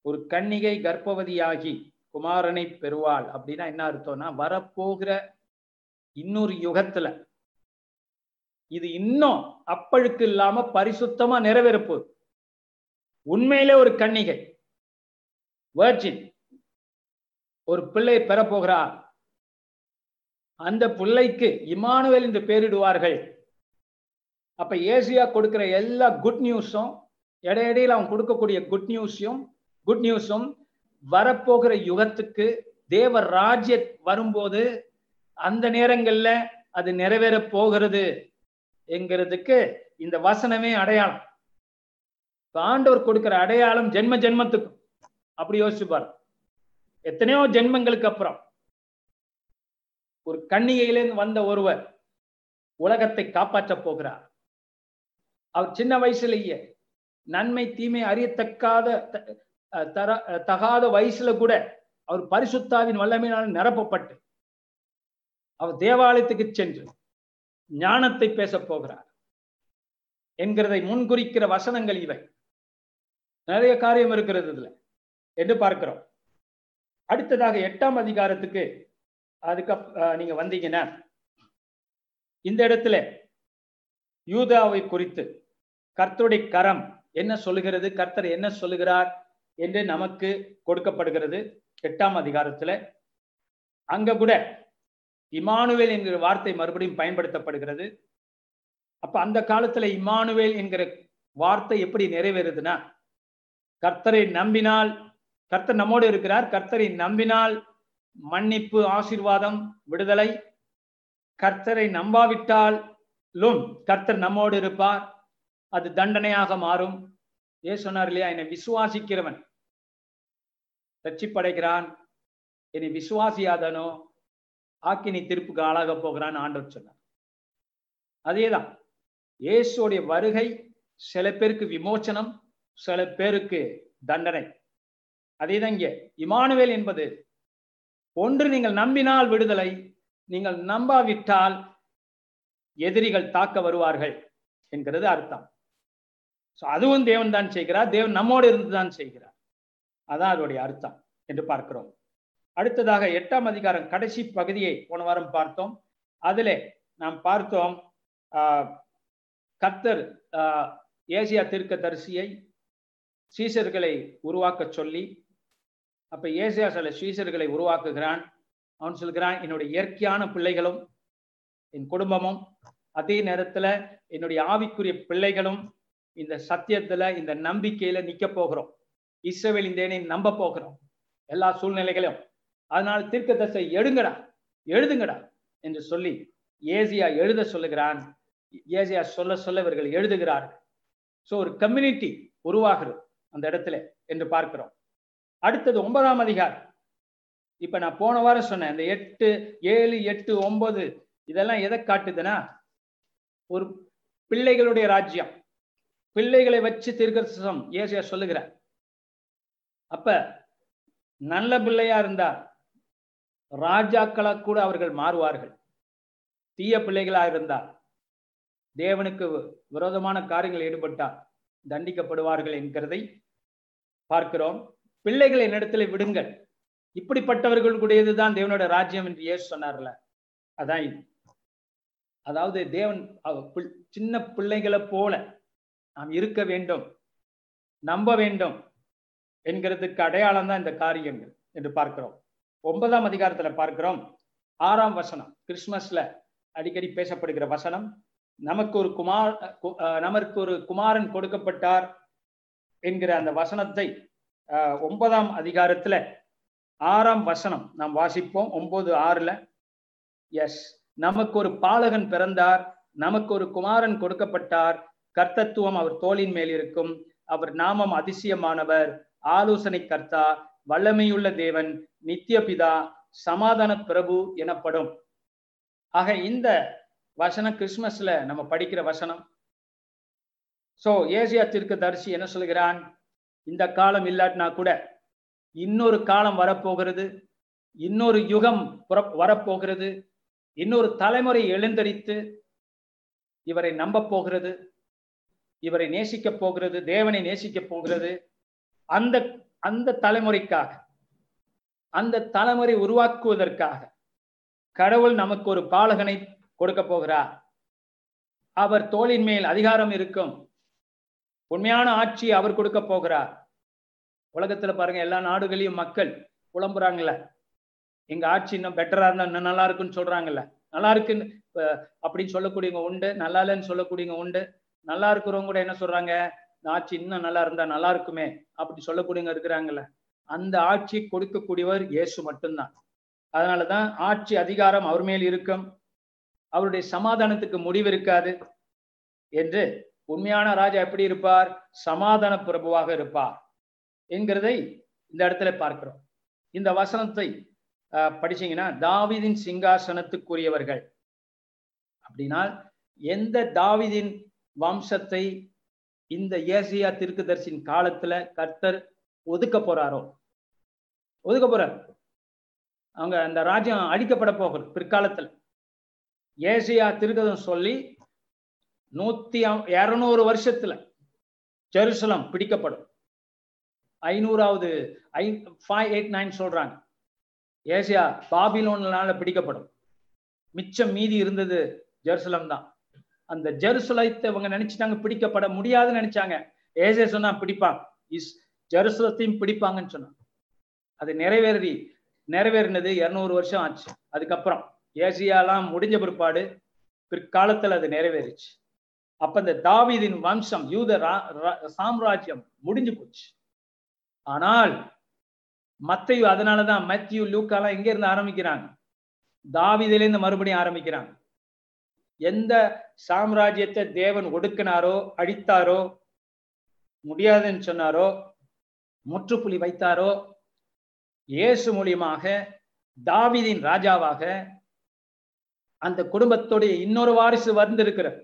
ஒரு கன்னிகை கர்ப்பவதியாகி குமாரனை பெறுவாள். அப்படின்னா என்ன அர்த்தம்னா வரப்போகிற இன்னொரு யுகத்துல இது இன்னும் அப்பழுக்கு இல்லாம பரிசுத்தமா நிறைவேறப்போகுது உண்மையிலே ஒரு கன்னிகை வேர்ஜின் ஒரு பிள்ளை பெறப்போகிறார். அந்த பிள்ளைக்கு இமானுவேல் என்று பெயரிடுவார்கள் அப்ப ஏசியா கொடுக்கிற எல்லா குட் நியூஸும் இடையிடையில் அவன் கொடுக்கக்கூடிய குட் நியூஸையும் குட் நியூஸும் வரப்போகிற யுகத்துக்கு தேவ ராஜ்ய வரும்போது அந்த நேரங்கள்ல அது நிறைவேற போகிறது என்கிறதுக்கு இந்த வசனமே அடையாளம். ஆண்டவர் கொடுக்கிற அடையாளம் ஜென்ம ஜென்மத்துக்கும். அப்படி யோசிச்சுப்பார் எத்தனையோ ஜென்மங்களுக்கு அப்புறம் ஒரு கன்னிகையிலிருந்து வந்த ஒருவர் உலகத்தை காப்பாற்றப் போகிறார். அவர் சின்ன வயசுலயே நன்மை தீமை அறியத்தக்காத த- தர தகாத வயசுல கூட அவர் பரிசுத்தாவின் வல்லமையினால் நிரப்பப்பட்டு அவர் தேவாலயத்துக்கு சென்று ஞானத்தை பேசப் போகிறார் என்கிறதை முன்குறிக்கிற வசனங்கள் இவை. நிறைய காரியம் இருக்கிறது இதுல என்று பார்க்கிறோம். அடுத்ததாக எட்டாம் அதிகாரத்துக்கு அதுக்கு நீங்க வந்தீங்கன்னா இந்த இடத்துல யூதாவை குறித்து கர்த்தருடைய கரம் என்ன சொல்லுகிறது கர்த்தர் என்ன சொல்லுகிறார் என்று நமக்கு கொடுக்கப்படுகிறது. எட்டாம் அதிகாரத்துல அங்க கூட இமானுவேல் என்கிற வார்த்தை மறுபடியும் பயன்படுத்தப்படுகிறது. அப்ப அந்த காலத்துல இமானுவேல் என்கிற வார்த்தை எப்படி நிறைவேறுதுன்னா கர்த்தரை நம்பினால் கர்த்தர் நம்மோடு இருக்கிறார் கர்த்தரை நம்பினால் மன்னிப்பு ஆசீர்வாதம் விடுதலை கர்த்தரை நம்பாவிட்டாலும் கர்த்தர் நம்மோடு இருப்பார். அது தண்டனையாக மாறும். ஏ சொன்னார் இல்லையா? என்னை விசுவாசிக்கிறவன். ரட்சிப்படைகிறான் என்னை விசுவாசியாதனோ ஆக்கினி திருப்புக்கு ஆளாக போகிறான்னு ஆண்டவர் சொன்னார். அதேதான். இயேசுடைய வருகை சில பேருக்கு விமோச்சனம் சில பேருக்கு தண்டனை. அதேதான் இங்கே. இமானுவேல் என்பது ஒன்று நீங்கள் நம்பினால் விடுதலை நீங்கள் நம்பாவிட்டால் எதிரிகள் தாக்க வருவார்கள் என்கிறது அர்த்தம். அதுவும் தேவன் தான் செய்கிறார் தேவன் நம்மோடு இருந்து தான் செய்கிறார். அதான் அதோடைய அர்த்தம் என்று பார்க்கிறோம். அடுத்ததாக எட்டாம் அதிகாரம் கடைசி பகுதியை போன வாரம் பார்த்தோம். அதிலே நாம் பார்த்தோம் கத்தர் ஏசியா தீர்க்க தரிசியை சீசர்களை உருவாக்க சொல்லி அப்ப ஏசியா சில சீசர்களை உருவாக்குகிறான். அவன் சொல்கிறான் என்னுடைய இயற்கையான பிள்ளைகளும் என் குடும்பமும் அதே நேரத்துல என்னுடைய ஆவிக்குரிய பிள்ளைகளும் இந்த சத்தியத்துல இந்த நம்பிக்கையில நிக்க போகிறோம். இஸ்ரவேலின் தேனை நம்ப போகிறோம். எல்லா சூழ்நிலைகளையும். அதனால் திருக்க தசை எடுங்கடா எழுதுங்கடா என்று சொல்லி ஏசியா எழுத சொல்லுகிறான். ஏசியா சொல்ல சொல்ல இவர்கள் எழுதுகிறார்கள். ஸோ ஒரு கம்யூனிட்டி உருவாகிறது அந்த இடத்துல என்று பார்க்கிறோம். அடுத்தது ஒன்பதாம் அதிகாரம். இப்ப நான் போன வாரம் சொன்னேன் இந்த எட்டு ஏழு எட்டு ஒன்பது இதெல்லாம் எதை காட்டுதுன்னா ஒரு பிள்ளைகளுடைய ராஜ்யம். பிள்ளைகளை வச்சு தீர்க்கதரிசனம் ஏசியா சொல்லுகிறார். அப்ப நல்ல பிள்ளையா இருந்தா ராஜாக்களா கூட அவர்கள் மாறுவார்கள். தீய பிள்ளைகளா இருந்தால் தேவனுக்கு விரோதமான காரியங்கள் ஈடுபட்டால் தண்டிக்கப்படுவார்கள் என்கிறதை பார்க்கிறோம். பிள்ளைகளை என்னிடத்துல விடுங்கள். இப்படிப்பட்டவர்களுடையது தான் தேவனோட ராஜ்யம் என்று ஏசு சொன்னார்ல. அதான் இது. அதாவது தேவன் அவ- சின்ன பிள்ளைகளை போல நாம் இருக்க வேண்டும் நம்ப வேண்டும். என்கிறதுக்கு அடையாளம் தான் இந்த காரியங்கள் என்று பார்க்கிறோம். ஒன்பதாம் அதிகாரத்துல பார்க்கிறோம். ஆறாம் வசனம் கிறிஸ்துமஸ்ல அடிக்கடி பேசப்படுகிற வசனம் நமக்கு ஒரு குமார் நமக்கு ஒரு குமாரன் கொடுக்கப்பட்டார் என்கிற அந்த வசனத்தை ஒன்பதாம் அதிகாரத்துல ஆறாம் வசனம் நாம் வாசிப்போம். ஒன்பது ஆறுல எஸ் நமக்கு ஒரு பாலகன் பிறந்தார் நமக்கு ஒரு குமாரன் கொடுக்கப்பட்டார் கர்த்தத்துவம் அவர் தோளின் மேல் இருக்கும் அவர் நாமம் அதிசயமானவர் ஆலோசனை கர்த்தா வல்லமையுள்ள தேவன் நித்திய பிதா சமாதான பிரபு எனப்படும். ஆக இந்த வசனம் கிறிஸ்துமஸ்ல நம்ம படிக்கிற வசனம். சோ ஏசியா திருக்கு தரிசி என்ன சொல்கிறான் இந்த காலம் இல்லாட்டினா கூட இன்னொரு காலம் வரப்போகிறது இன்னொரு யுகம் வரப்போகிறது இன்னொரு தலைமுறை எழுந்தரித்து இவரை நம்ப போகிறது இவரை நேசிக்க போகிறது தேவனை நேசிக்க போகிறது அந்த அந்த தலைமுறைக்காக அந்த தலைமுறை உருவாக்குவதற்காக கடவுள் நமக்கு ஒரு பாலகனை கொடுக்க போகிறார். அவர் தோளின் மேல் அதிகாரம் இருக்கும். உண்மையான ஆட்சி அவர் கொடுக்க போகிறார். உலகத்துல பாருங்க எல்லா நாடுகளையும் மக்கள் புலம்புறாங்கல்ல. எங்க ஆட்சி இன்னும் பெட்டரா இருந்தா இன்னும் நல்லா இருக்குன்னு சொல்றாங்கல்ல. நல்லா இருக்குன்னு அப்படின்னு சொல்லக்கூடியவங்க உண்டு நல்லா இல்லைன்னு சொல்லக்கூடியவங்க உண்டு. நல்லா இருக்கிறவங்க கூட என்ன சொல்றாங்க? இந்த ஆட்சி இன்னும் நல்லா இருந்தா நல்லா இருக்குமே அப்படி சொல்லக்கூடியவங்க இருக்கிறாங்கல்ல. அந்த ஆட்சி கொடுக்கக்கூடியவர் இயேசு மட்டும்தான். அதனாலதான் ஆட்சி அதிகாரம் அவர் மேல் இருக்கும். அவருடைய சமாதானத்துக்கு முடிவு இருக்காது. என்று உண்மையான ராஜா எப்படி இருப்பார்? சமாதான பிரபுவாக இருப்பார். என்கிறதை இந்த இடத்துல பார்க்கிறோம். இந்த வசனத்தை அஹ், படிச்சீங்கன்னா தாவிதின் சிங்காசனத்துக்குரியவர்கள். அப்படின்னா எந்த தாவிதின் வம்சத்தை இந்த ஏசியா திருக்குதர்சின் காலத்துல கர்த்தர் ஒதுக்க போறாரோ? ஒதுக்க போறார். அவங்க அந்த ராஜ்யம் அழிக்கப்பட போகிறது பிற்காலத்துல. ஏசியா திருக்கதம் சொல்லி நூத்தி இரநூறு வருஷத்துல ஜெருசலம் பிடிக்கப்படும். ஐநூறாவது ஐ ஃபைவ் எயிட் நைன் சொல்றாங்க. ஏசியா பாபிலோன்னால பிடிக்கப்படும். மிச்சம் மீதி இருந்தது ஜெருசலம் தான். அந்த ஜெருசலத்தை இவங்க நினைச்சிட்டாங்க பிடிக்கப்பட முடியாதுன்னு நினைச்சாங்க. ஏசே சொன்னா பிடிப்பான் இஸ் ஜெருசலத்தையும் பிடிப்பாங்கன்னு சொன்னான். அது நிறைவேறி நிறைவேறினது இரநூறு வருஷம் ஆச்சு. அதுக்கப்புறம் ஏசியாலாம் முடிஞ்ச பிற்பாடு பிற்காலத்துல அது நிறைவேறிச்சு. அப்ப இந்த தாவிதின் வம்சம் யூத ரா- ரா- சாம்ராஜ்யம் முடிஞ்சு போச்சு. ஆனால் மத்தையும் அதனாலதான் மத்தியூ லூக்காலாம் எங்க இருந்து ஆரம்பிக்கிறாங்க? தாவிதிலேருந்து மறுபடியும் ஆரம்பிக்கிறாங்க. எந்த சாம்ராஜ்யத்தை தேவன் ஒடுக்கினாரோ அழித்தாரோ முடியாதுன்னு சொன்னாரோ முற்றுப்புள்ளி வைத்தாரோ இயேசு மூலியமாக தாவிதின் ராஜாவாக அந்த குடும்பத்துடைய இன்னொரு வாரிசு வந்திருக்கிறது.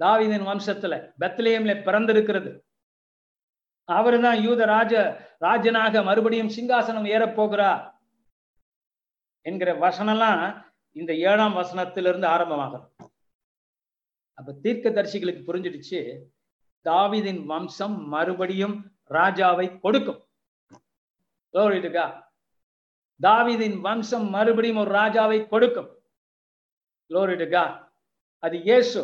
தாவிதின் வம்சத்துல பெத்லேயம்ல பிறந்திருக்கிறது. அவர்தான் யூத ராஜ ராஜனாக மறுபடியும் சிங்காசனம் ஏறப்போகிறார். என்கிற வசனம்லாம் இந்த ஏழாம் வசனத்திலிருந்து ஆரம்பமாகும். அப்ப தீர்க்க தரிசிகளுக்கு புரிஞ்சிடுச்சு தாவிதின் வம்சம் மறுபடியும் ராஜாவை கொடுக்கும். Glory தாவிதின் வம்சம் மறுபடியும் ஒரு ராஜாவை கொடுக்கும். லோரிடுகா அது இயேசு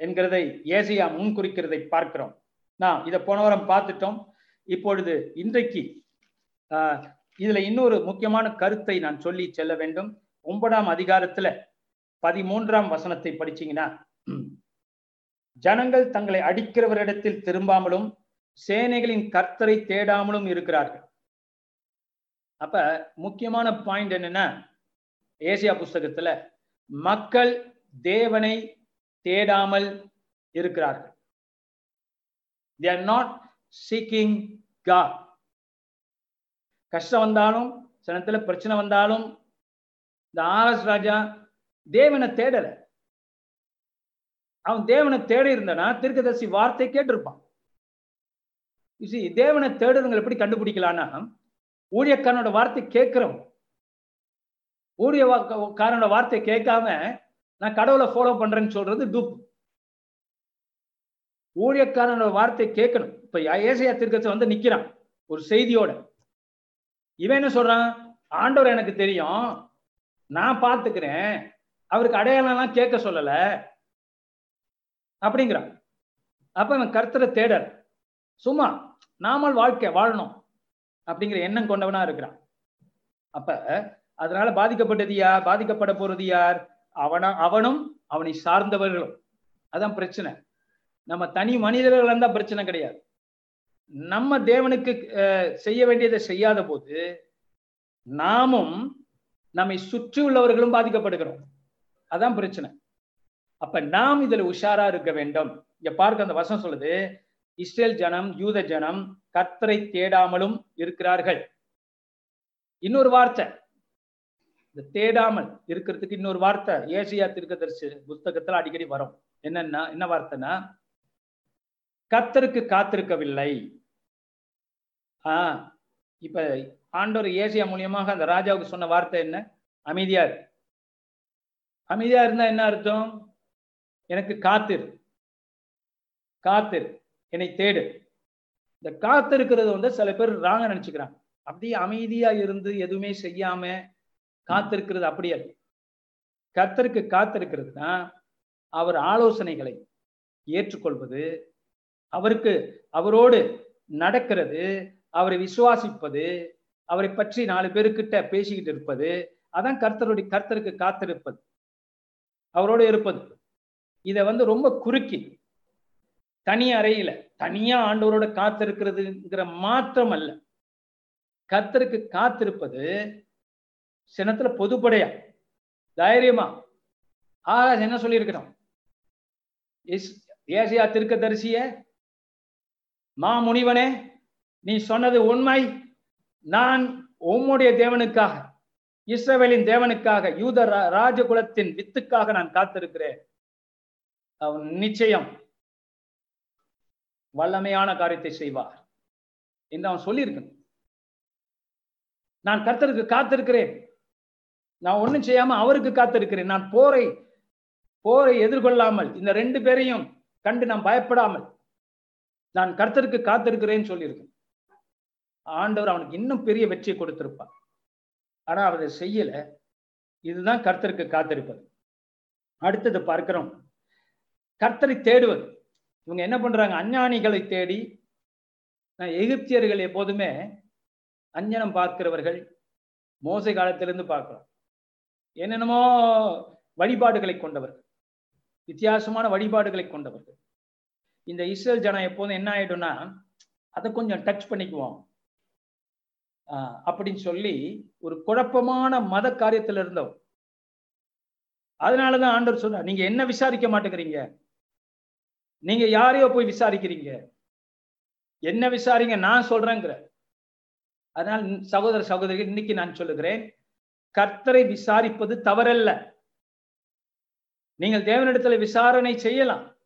என்கிறதை ஏசியா முன்குறிக்கிறதை பார்க்கிறோம். நான் இதை போன வாரம் பார்த்துட்டோம். இப்பொழுது இன்றைக்கு ஆஹ், இதுல இன்னொரு முக்கியமான கருத்தை நான் சொல்லி செல்ல வேண்டும். ஒன்பதாம் அதிகாரத்துல பதிமூன்றாம் வசனத்தை படிச்சீங்கன்னா ஜனங்கள் தங்களை அடிக்கிறவரிடத்தில் திரும்பாமலும் சேனைகளின் கர்த்தரை தேடாமலும் இருக்கிறார்கள். அப்ப முக்கியமான பாயிண்ட் என்னன்னா ஏசியா புஸ்தகத்துல மக்கள் தேவனை தேடாமல் இருக்கிறார்கள். They are not seeking God. கஷ்டம் வந்தாலும் சில பிரச்சனை வந்தாலும் இந்த ஆர்எஸ் ராஜா தேவனை தேடல. அவன் தேவனை தேடி இருந்தானா? தீர்க்கதரிசி வார்த்தை கேட்டிருப்பான். இசி தேவனை தேடுறவங்க எப்படி கண்டுபிடிக்கலான்னா ஊழியக்காரனோட வார்த்தை கேட்கிறவன். ஊழிய காரனோட வார்த்தை கேட்காம நான் கடவுளை ஃபாலோ பண்றேன்னு சொல்றது டூப் ஊழியக்காரனோட வார்த்தை கேட்கணும். இப்ப ஏசையா திருக்கத்தை வந்து நிக்கிறான் ஒரு செய்தியோட. இவன் என்ன சொல்றான்? ஆண்டவர் எனக்கு தெரியும். நான் பார்த்துக்கிறேன் அவருக்கு அடையாளம்லாம் கேட்க சொல்லல. அப்படிங்கிறான். அப்ப அவன் கர்த்தரை தேடல். சும்மா நாமல் வாழ்க்கை வாழணும் அப்படிங்கிற எண்ணம் கொண்டவனா இருக்கிறான். அப்ப அதனால பாதிக்கப்பட்டது யார்? பாதிக்கப்பட போறது யார்? அவன அவனும் அவனை சார்ந்தவர்களும். அதான் பிரச்சனை. நம்ம தனி மனிதர்கள் இருந்தா பிரச்சனை கிடையாது. நம்ம தேவனுக்கு செய்ய வேண்டியதை செய்யாத போது நாமும் நம்மை சுற்றி உள்ளவர்களும் பாதிக்கப்படுகிறோம். அதான் பிரச்சனை. அப்ப நாம் இதுல உஷாரா இருக்க வேண்டும். இங்க பார்க்க அந்த வசனம் சொல்லுது இஸ்ரேல் ஜனம் யூத ஜனம் கர்த்தரை தேடாமலும் இருக்கிறார்கள். இன்னொரு வார்த்தை இந்த தேடாமல் இருக்கிறதுக்கு இன்னொரு வார்த்தை ஏசியா திருக்கதரிசி புஸ்தகத்துல அடிக்கடி வரும். என்னன்னா என்ன வார்த்தைன்னா கர்த்தருக்கு காத்திருக்கவில்லை. ஆஹ் இப்ப ஆண்டவர் ஏசியா மூலியமாக அந்த ராஜாவுக்கு சொன்ன வார்த்தை என்ன? அமைதியா இரு. அமைதியா இருந்தா என்ன அர்த்தம்? எனக்கு காத்திரு. காத்திரு. என்னை தேடு. இந்த காத்திருக்கிறது வந்து சில பேர் ராங்க நினைச்சுக்கிறாங்க. அப்படியே அமைதியா இருந்து எதுவுமே செய்யாம காத்திருக்கிறது அப்படியே கத்தருக்கு காத்திருக்கிறதுனா அவர் ஆலோசனைகளை ஏற்றுக்கொள்வது அவருக்கு அவரோடு நடக்கிறது அவரை விசுவாசிப்பது அவரை பற்றி நாலு பேருக்கிட்ட பேசிக்கிட்டு இருப்பது அதான் கர்த்தருடைய கர்த்தருக்கு காத்திருப்பது. அவரோடு இருப்பது. இதை வந்து ரொம்ப குறுக்கி தனி அறையில தனியா ஆண்டவரோட காத்திருக்கிறதுங்கிற மாற்றம் அல்ல கர்த்தருக்கு காத்திருப்பது சினத்துல பொதுப்படையா தைரியமா. ஆகாஷ் என்ன சொல்லியிருக்கிறோம் இஸ் ஏசியா திருக்கதரிசிய மா முனிவனே நீ சொன்னது உண்மை. நான் உம்முடைய தேவனுக்காக இஸ்ரவேலின் தேவனுக்காக யூத ரா- ராஜகுலத்தின் வித்துக்காக நான் காத்திருக்கிறேன். அவன் நிச்சயம் வல்லமையான காரியத்தை செய்வார். என்று அவன் சொல்லியிருக்கணும். நான் கர்த்தருக்கு காத்திருக்கிறேன். நான் ஒண்ணும் செய்யாம அவருக்கு காத்திருக்கிறேன். நான் போரை போரை எதிர்கொள்ளாமல் இந்த ரெண்டு பேரையும் கண்டு நான் பயப்படாமல் நான் கர்த்தருக்கு காத்திருக்கிறேன்னு சொல்லியிருக்கேன். ஆண்டவர் அவனுக்கு இன்னும் பெரிய வெற்றியை கொடுத்திருப்பார். ஆனா அவரை செய்யலை செய்யல. இதுதான் கர்த்தருக்கு காத்திருப்பது. அடுத்தது பார்க்கிறோம். கர்த்தரை தேடுவது. இவங்க என்ன பண்றாங்க? அஞ்ஞானிகளை தேடி நான் எகிப்தியர்கள் எப்போதுமே அஞ்ஞனம் பார்க்கிறவர்கள் மோசை காலத்திலிருந்து பார்க்கிறோம் என்னென்னமோ வழிபாடுகளை கொண்டவர்கள் வித்தியாசமான வழிபாடுகளை கொண்டவர்கள். இந்த இஸ்ரேல் ஜனம் எப்போதும் என்ன ஆயிடும்னா அதை கொஞ்சம் டச் பண்ணிக்குவோம். அப்படின்னு சொல்லி ஒரு குழப்பமான மத காரியத்துல இருந்தவர் அதனாலதான் ஆண்டவர் சொன்னார் நீங்க என்ன விசாரிக்க மாட்டேங்கிறீங்க? நீங்க யாரையோ போய் விசாரிக்கிறீங்க? என்ன விசாரிங்க? நான் சொல்றேங்கிற. அதனால் சகோதர சகோதரிகள் இன்னைக்கு நான் சொல்லுகிறேன் கர்த்தரை விசாரிப்பது தவறல்ல. நீங்கள் தேவனிடத்துல விசாரணை செய்யலாம்.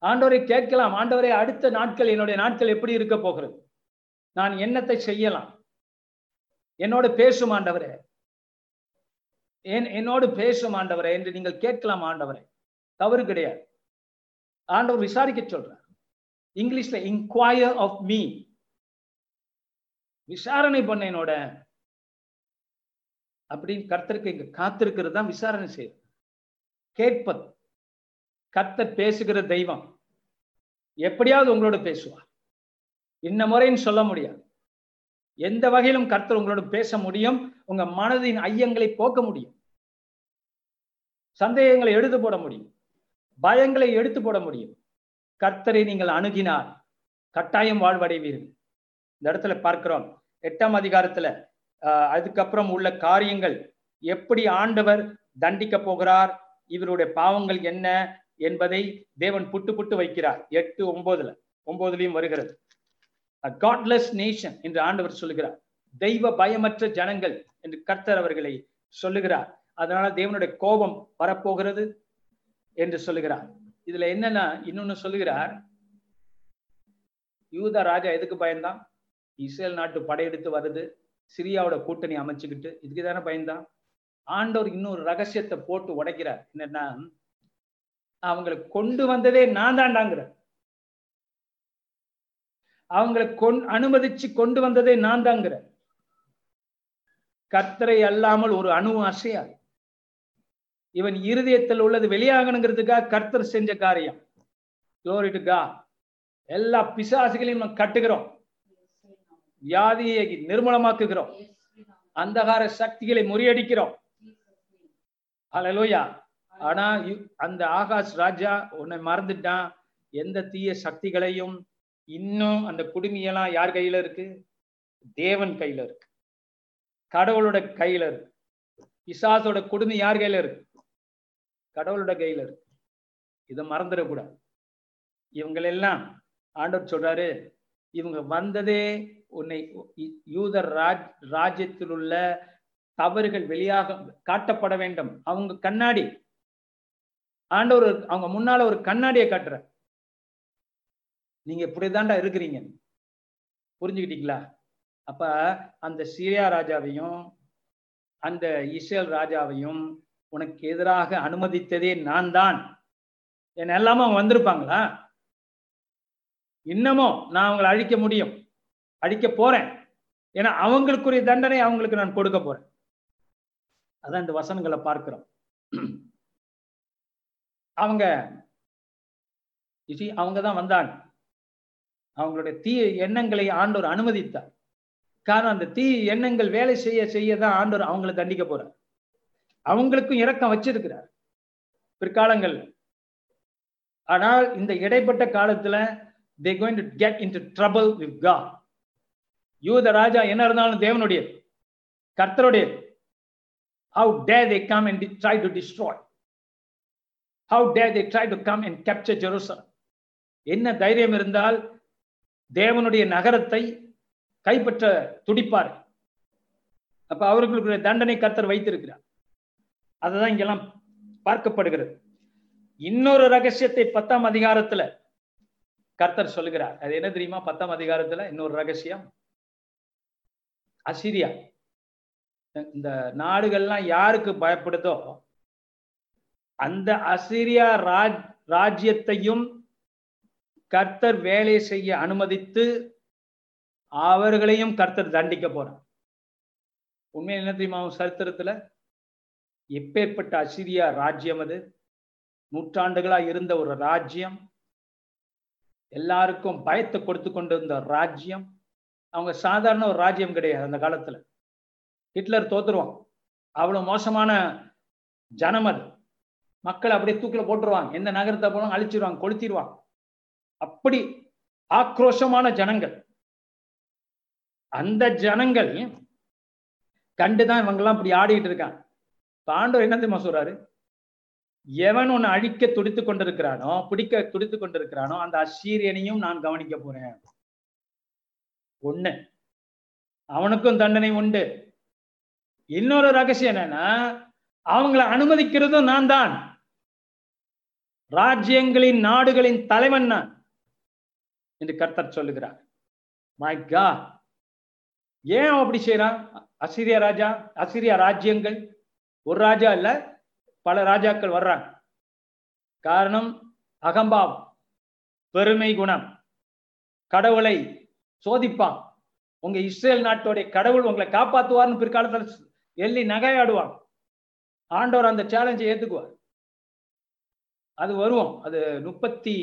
ஆண்டவரை கேட்கலாம் ஆண்டவரை அடுத்த நாட்கள் என்னுடைய நாட்கள் எப்படி இருக்க போகிறது? நான் என்னத்தை செய்யலாம்? என்னோடு பேசும் ஆண்டவரே. என் என்னோடு பேசும் ஆண்டவரே என்று நீங்கள் கேட்கலாம் ஆண்டவரே. தவறு கிடையாது. ஆண்டவர் விசாரிக்க சொல்றார். இங்கிலீஷ்ல இன்கொயர் ஆஃப் மீ விசாரணை பண்ண என்னோட அப்படின்னு கர்த்தருக்கு இங்க காத்திருக்கிறது தான் விசாரணை செய்யுது கேட்பது. கர்த்தர் பேசுகிற தெய்வம். எப்படியாவது உங்களோட பேசுவார். இன்ன முறைன்னு சொல்ல முடியாது. எந்த வகையிலும் கர்த்தர் உங்களோட பேச முடியும். உங்க மனதின் ஐயங்களை போக்க முடியும். சந்தேகங்களை எடுத்து போட முடியும். பயங்களை எடுத்து போட முடியும். கர்த்தரை நீங்கள் அணுகினால் கட்டாயம் வாழ்வடைவீர்கள். இந்த இடத்துல பார்க்கிறோம். எட்டாம் அதிகாரத்துல ஆஹ் அதுக்கப்புறம் உள்ள காரியங்கள் எப்படி ஆண்டவர் தண்டிக்க போகிறார்? இவருடைய பாவங்கள் என்ன என்பதை தேவன் புட்டு புட்டு வைக்கிறார். எட்டு ஒன்பதுல ஒன்பதுலயும் வருகிறது. காட்லெஸ் நேஷன் என்று ஆண்டவர் சொல்லுகிறார். தெய்வ பயமற்ற ஜனங்கள் என்று கர்த்தர் அவர்களை சொல்லுகிறார். அதனால தேவனுடைய கோபம் வரப்போகிறது என்று சொல்லுகிறார். இதுல என்னன்னா இன்னொன்னு சொல்லுகிறார். யூதா ராஜா எதுக்கு பயந்தான்? இஸ்ரேல் நாட்டு படையெடுத்து வருது. சிரியாவோட கூட்டணி அமைச்சுக்கிட்டு இதுக்கு தானே பயந்தான்? ஆண்டவர் இன்னொரு ரகசியத்தை போட்டு உடைக்கிறார். என்னன்னா அவங்களை கொண்டு வந்ததே நான் தாண்டாங்கிற அவங்களை கொண் அனுமதிச்சு கொண்டு வந்ததே நான் தாங்கிற கர்த்தரை அல்லாமல் ஒரு அணு அசையாது இவன் இருதயத்தில் உள்ளது வெளியாகணுங்கிறதுக்காக கர்த்தர் செஞ்ச காரியம். Glory எல்லா பிசாசுகளையும் நம்ம கட்டுகிறோம். வியாதியை நிர்மூலமாக்குகிறோம். அந்தகார சக்திகளை முறியடிக்கிறோம். அலலோயா ஆனா அந்த ஆகாஷ் ராஜா உன்னை மறந்துட்டான். எந்த தீய சக்திகளையும் இன்னும் அந்த குடுமியெல்லாம் யார் கையில இருக்கு? தேவன் கையில இருக்கு. கடவுளோட கையில இருக்கு. பிசாசோட குடுமி யார் கையில இருக்கு? கடவுளோட கையில இருக்கு. இதை மறந்துடக்கூடாது. இவங்களெல்லாம் ஆண்டவர் சொல்றாரு இவங்க வந்ததே உன்னை யூதர் ராஜ் ராஜ்யத்தில் உள்ள தவறுகள் வெளியாக காட்டப்பட வேண்டும். அவங்க கண்ணாடி. ஆண்டவர் அவங்க முன்னால ஒரு கண்ணாடியை காட்டுற நீங்க இப்படிதான்டா இருக்கிறீங்க. புரிஞ்சுக்கிட்டீங்களா? அப்ப அந்த சீரியா ராஜாவையும் அந்த இஸ்ரேல் ராஜாவையும் உனக்கு எதிராக அனுமதித்ததே நான் தான் என்ன எல்லாமே அவங்க வந்திருப்பாங்களா? இன்னமும் நான் அவங்களை அழிக்க முடியும். அழிக்க போறேன். ஏன்னா அவங்களுக்குரிய தண்டனை அவங்களுக்கு நான் கொடுக்க போறேன். அதான் இந்த வசனங்களை பார்க்கிறோம். அவங்க அவங்க தான் வந்தாங்க. அவங்களுடைய தீய எண்ணங்களை ஆண்டோர் அனுமதித்தார். காரணம் அந்த தீய எண்ணங்கள் வேலை செய்ய செய்ய தான் ஆண்டோர் அவங்களை தண்டிக்க போறார். அவங்களுக்கும் இரக்கம் வச்சிருக்கிறார். பிற்காலங்கள். ஆனால் இந்த இடைப்பட்ட காலத்துல they going to get into trouble with God. யூத ராஜா என்ன இருந்தாலும் தேவனுடைய கர்த்தருடைய how dare they come and try to destroy how dare they try to come and capture Jerusalem என்ன தைரியம் இருந்தால் தேவனுடைய நகரத்தை கைப்பற்ற துடிப்பார். அப்ப அவர்களுக்கு தண்டனை கர்த்தர் வைத்திருக்கிறார். அதுதான் இங்கெல்லாம் பார்க்கப்படுகிறது. இன்னொரு ரகசியத்தை பத்தாம் அதிகாரத்துல கர்த்தர் சொல்லுகிறார். அது என்ன தெரியுமா? பத்தாம் அதிகாரத்துல இன்னொரு ரகசியம். அசிரியா. இந்த நாடுகள்லாம் யாருக்கு பயப்படுதோ அந்த அசிரியா ராஜ் ராஜ்யத்தையும் கர்த்தர் வேலை செய்ய அனுமதித்து அவர்களையும் கர்த்தர் தண்டிக்க போறார். உண்மையில் என்ன தெரியுமா? அவன் சரித்திரத்துல எப்பேற்பட்ட அசிரியா ராஜ்யம் அது? நூற்றாண்டுகளா இருந்த ஒரு ராஜ்யம். எல்லாருக்கும் பயத்தை கொடுத்து கொண்டிருந்த ராஜ்யம். அவங்க சாதாரண ஒரு ராஜ்யம் கிடையாது அந்த காலத்துல. ஹிட்லர் தோத்துருவான். அவ்வளவு மோசமான ஜனம் அது. மக்கள் அப்படியே தூக்கில போட்டுருவாங்க. எந்த நகரத்தை போனாலும் அழிச்சிருவாங்க கொளுத்திடுவாங்க அப்படி ஆக்ரோஷமான ஜனங்கள். அந்த ஜனங்கள் கண்டுதான் இவங்கெல்லாம் இப்படி ஆடிட்டு இருக்கான் பாண்டவர் என்ன தெரியுமா சொல்றாரு? எவன் உன்னை அழிக்க துடித்து கொண்டிருக்கிறானோ பிடிக்க துடித்து கொண்டிருக்கிறானோ அந்த அசீரியனையும் நான் கவனிக்க போறேன். ஒண்ணு அவனுக்கும் தண்டனை உண்டு. இன்னொரு ரகசியம் என்னன்னா அவங்களை அனுமதிக்கிறதும் நான் தான் ராஜ்யங்களின் நாடுகளின் தலைவன் நான். என்று கர்த்தர் சொல்லுகிறார். மை கா ஏன் அப்படி செய்யறான் அசிரியா ராஜா அசிரியா ராஜ்யங்கள் ஒரு ராஜா இல்ல பல ராஜாக்கள் வர்றாங்க. காரணம் அகம்பாவம் பெருமை குணம் கடவுளை சோதிப்பான். உங்க இஸ்ரேல் நாட்டோடைய கடவுள் உங்களை காப்பாத்துவார்னு பிற்காலத்தில் எள்ளி நகையாடுவான். ஆண்டவர் அந்த சேலஞ்சை ஏத்துக்குவார். அது வருவோம். அது முப்பத்தி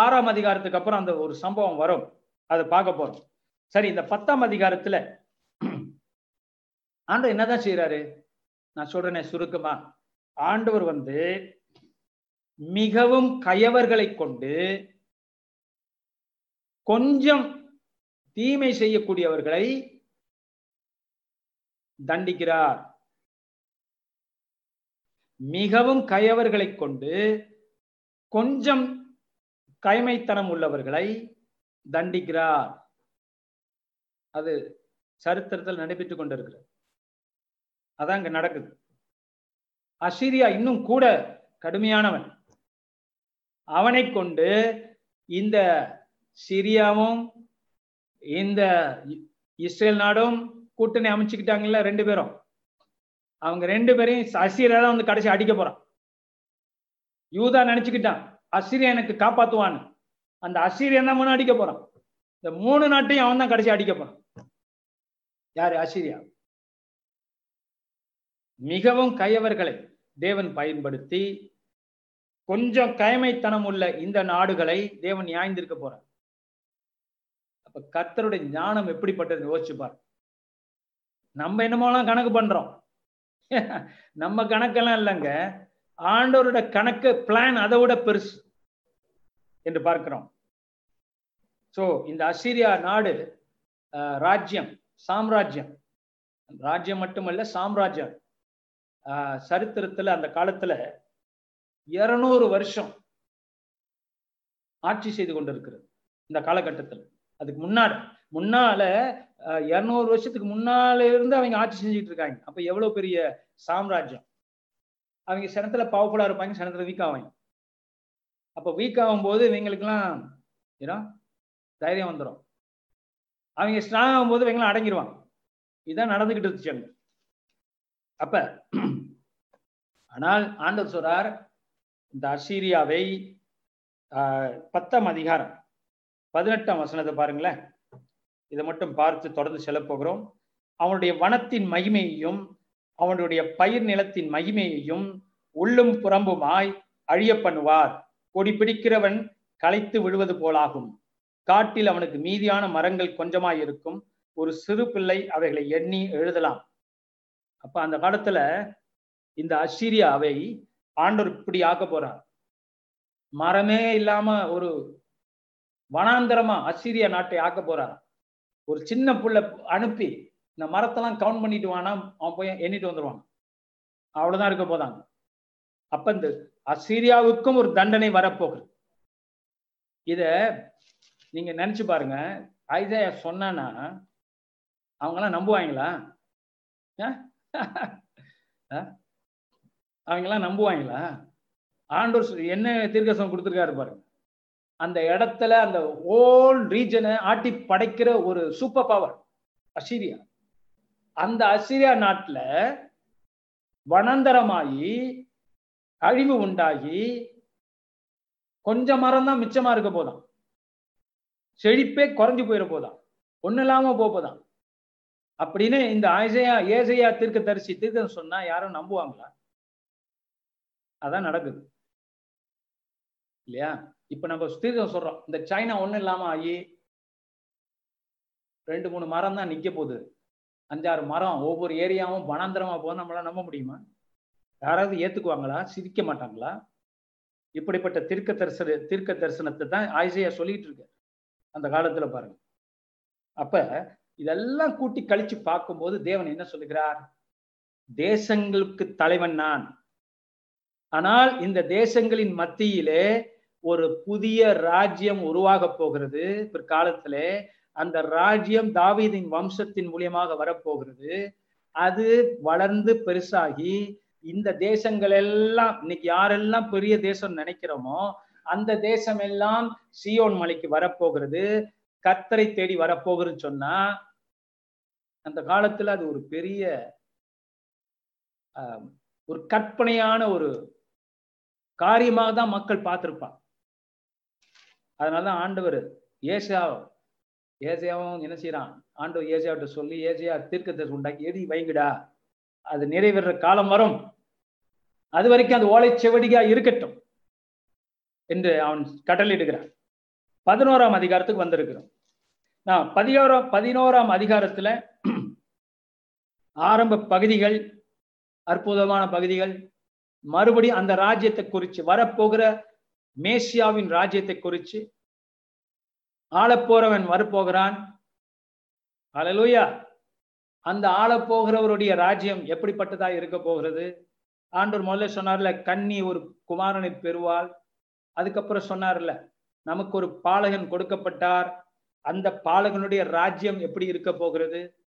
ஆறாம் அதிகாரத்துக்கு அப்புறம் அந்த ஒரு சம்பவம் வரும். அதை பார்க்க போறோம். சரி இந்த பத்தாம் அதிகாரத்துல [clears throat] ஆண்டவர் என்னதான் செய்யறாரு நான் சொல்றேனே சுருக்கமா. ஆண்டவர் வந்து மிகவும் கயவர்களை கொண்டு கொஞ்சம் தீமை செய்யக்கூடியவர்களை தண்டிக்கிறார். மிகவும் கயவர்களை கொண்டு கொஞ்சம் கைமைத்தனம் உள்ளவர்களை தண்டிக்கிறார். அது சரித்திரத்தில் நடைபெற்றுக் கொண்டிருக்கிறது. அதான் இங்க நடக்குது. அசிரியா இன்னும் கூட கடுமையானவன். அவனை கொண்டு இந்த சிரியாவும் இந்த இஸ்ரேல் நாடும் கூட்டணி அமைச்சுக்கிட்டாங்கல்ல ரெண்டு பேரும். அவங்க ரெண்டு பேரையும் அசிரியா தான் வந்து கடைசி அடிக்க போறான். யூதா நினைச்சுக்கிட்டான். அசிரியா எனக்கு காப்பாத்துவான்னு அந்த அசிரியன் தான் அடிக்க போறான். இந்த மூணு நாட்டையும் அவன் தான் கடைசி அடிக்க போறான். யாரு? அசிரியா. மிகவும் கயவர்களை தேவன் பயன்படுத்தி கொஞ்சம் கயமைத்தனம் உள்ள இந்த நாடுகளை தேவன் நியாய்ந்திருக்க போறார். அப்ப கர்த்தருடைய ஞானம் எப்படிப்பட்டது யோசிச்சுப்பார் நம்ம என்னமோலாம் கணக்கு பண்றோம். [laughs] நம்ம கணக்கெல்லாம் இல்லைங்க. ஆண்டவரோட கணக்கு பிளான் அதை விட பெருசு என்று பார்க்கிறோம். ஸோ இந்த அசிரியா நாடு ராஜ்யம் சாம்ராஜ்யம். ராஜ்யம் மட்டுமல்ல சாம்ராஜ்யம். சரித்திரத்துல அந்த காலத்துல இருநூறு வருஷம் ஆட்சி செய்து கொண்டிருக்கிறது இந்த காலகட்டத்தில். அதுக்கு முன்னாடி முன்னால இருநூறு வருஷத்துக்கு முன்னால இருந்து அவங்க ஆட்சி செஞ்சுட்டு இருக்காங்க. அப்ப எவ்வளவு பெரிய சாம்ராஜ்யம்? அவங்க சனத்துல பவர்ஃபுல்லா இருப்பாங்க சனத்துல வீக் ஆவாங்க. அப்போ வீக் ஆகும்போது இவங்களுக்குலாம் ஏன்னா தைரியம் வந்துடும் அவங்க ஸ்ட்ராங் ஆகும்போது இவங்களாம் அடங்கிடுவாங்க இதான் நடந்துகிட்டு இருந்துச்சு அப்ப ஆனால் ஆண்டவர் சொல்றார் இந்த அசீரியாவை பத்தாம் அதிகாரம் பதினெட்டாம் வசனத்தை பாருங்களேன். இதை மட்டும் பார்த்து தொடர்ந்து செல்ல போகிறோம். அவனுடைய வனத்தின் மகிமையையும் அவனுடைய பயிர் நிலத்தின் மகிமையையும் உள்ளும் புறம்புமாய் அழிய பண்ணுவார். கொடி பிடிக்கிறவன் களைத்து விழுவது போலாகும். காட்டில் அவனுக்கு மீதியான மரங்கள் கொஞ்சமாய் இருக்கும் ஒரு சிறு பிள்ளை அவைகளை எண்ணி எழுதலாம். அப்ப அந்த காலத்துல இந்த அசிரியாவை ஆண்டவர் இப்படி ஆக்க போறார். மரமே இல்லாம ஒரு வனாந்தரமா அசிரியா நாட்டை ஆக்க போறார். ஒரு சின்ன புள்ள அனுப்பி இந்த மரத்தெல்லாம் கவுண்ட் பண்ணிட்டு வானா அவன் போய் எண்ணிட்டு வந்துருவான். அவ்வளவுதான் இருக்க போதாங்க. அப்ப இந்த அசீரியாவுக்கும் ஒரு தண்டனை வரப்போகுது. இத நீங்க நினைச்சு பாருங்க. ஐதயா சொன்னா அவங்கெல்லாம் நம்புவாங்களா? அவங்கெல்லாம் நம்புவாங்களா? ஆண்டோர் என்ன தீர்க்கசம் கொடுத்துருக்காரு பாருங்க. அந்த இடத்துல அந்த ஓல் ரீஜனை ஆட்டி படைக்கிற ஒரு சூப்பர் பவர் அசீரியா. அந்த அசிரியா நாட்டுல வனந்தரமாகி அழிவு உண்டாகி கொஞ்சம் மரம் தான் மிச்சமா இருக்க போதாம். செழிப்பே குறைஞ்சு போயிட போதாம். ஒண்ணு இல்லாம போதான் அப்படின்னு இந்த ஆசையா ஏசையா தீர்க்க தரிசி தீர்க்கம் சொன்னா யாரும் நம்புவாங்களா? அதான் நடக்குது. இல்லையா? இப்ப நம்ம தீர்க்கம் சொல்றோம். இந்த சைனா ஒண்ணும் இல்லாம ஆகி ரெண்டு மூணு மரம் தான் நிக்க போகுது. அஞ்சாறு மரம் ஒவ்வொரு ஏரியாவும் வனாந்தரமா போக நம்மளால நம்ப முடியுமா? யாராவது ஏத்துக்குவாங்களா? சிரிக்க மாட்டாங்களா? இப்படிப்பட்ட தீர்க்க தரிசன தீர்க்க தரிசனத்தை தான் ஆயிசையா சொல்லிட்டு இருக்க அந்த காலத்துல பாருங்க. அப்ப இதெல்லாம் கூட்டி கழிச்சு பார்க்கும்போது தேவன் என்ன சொல்லுகிறார்? தேசங்களுக்கு தலைவன் நான். ஆனால் இந்த தேசங்களின் மத்தியிலே ஒரு புதிய ராஜ்யம் உருவாக போகிறது. பிற்காலத்திலே அந்த ராஜ்யம் தாவீதின் வம்சத்தின் மூலியமாக வரப்போகிறது. அது வளர்ந்து பெருசாகி இந்த தேசங்கள் எல்லாம் இன்னைக்கு யாரெல்லாம் பெரிய தேசம் நினைக்கிறோமோ அந்த தேசம் எல்லாம் சியோன் மலைக்கு வரப்போகிறது. கத்தரை தேடி வரப்போகுதுன்னு சொன்னா அந்த காலத்துல அது ஒரு பெரிய ஒரு கற்பனையான ஒரு காரியமாக தான் மக்கள் பார்த்திருப்பாங்க. அதனாலதான் ஆண்டவர் ஏசா ஏசியாவும் என்ன செய்யறான் ஆண்டு ஏசியாவிட்ட சொல்லி ஏசியா தீர்க்கத்தை உண்டாக்கி எழுதி வைங்கடா. அது நிறைவேற காலம் வரும். அது வரைக்கும் அந்த ஓலை செவடியா இருக்கட்டும் என்று அவன் கட்டளையிடுகிறான். பதினோராம் அதிகாரத்துக்கு வந்திருக்கிறோம். நான் பதினோராம் பதினோராம் அதிகாரத்துல ஆரம்ப பகுதிகள் அற்புதமான பகுதிகள் மறுபடியும் அந்த ராஜ்யத்தை குறித்து வரப்போகிற மேசியாவின் ராஜ்யத்தை குறித்து ஆளப்போறவன் வரப்போகிறான். அலலூயா அந்த ஆளப்போகிறவருடைய ராஜ்யம் எப்படிப்பட்டதா இருக்க போகிறது? ஆண்டூர் முதல்ல சொன்னார்ல கன்னி ஒரு குமாரனை பெறுவாள். அதுக்கப்புறம் சொன்னார்ல நமக்கு ஒரு பாலகன் கொடுக்கப்பட்டார். அந்த பாலகனுடைய ராஜ்யம் எப்படி இருக்க போகிறது?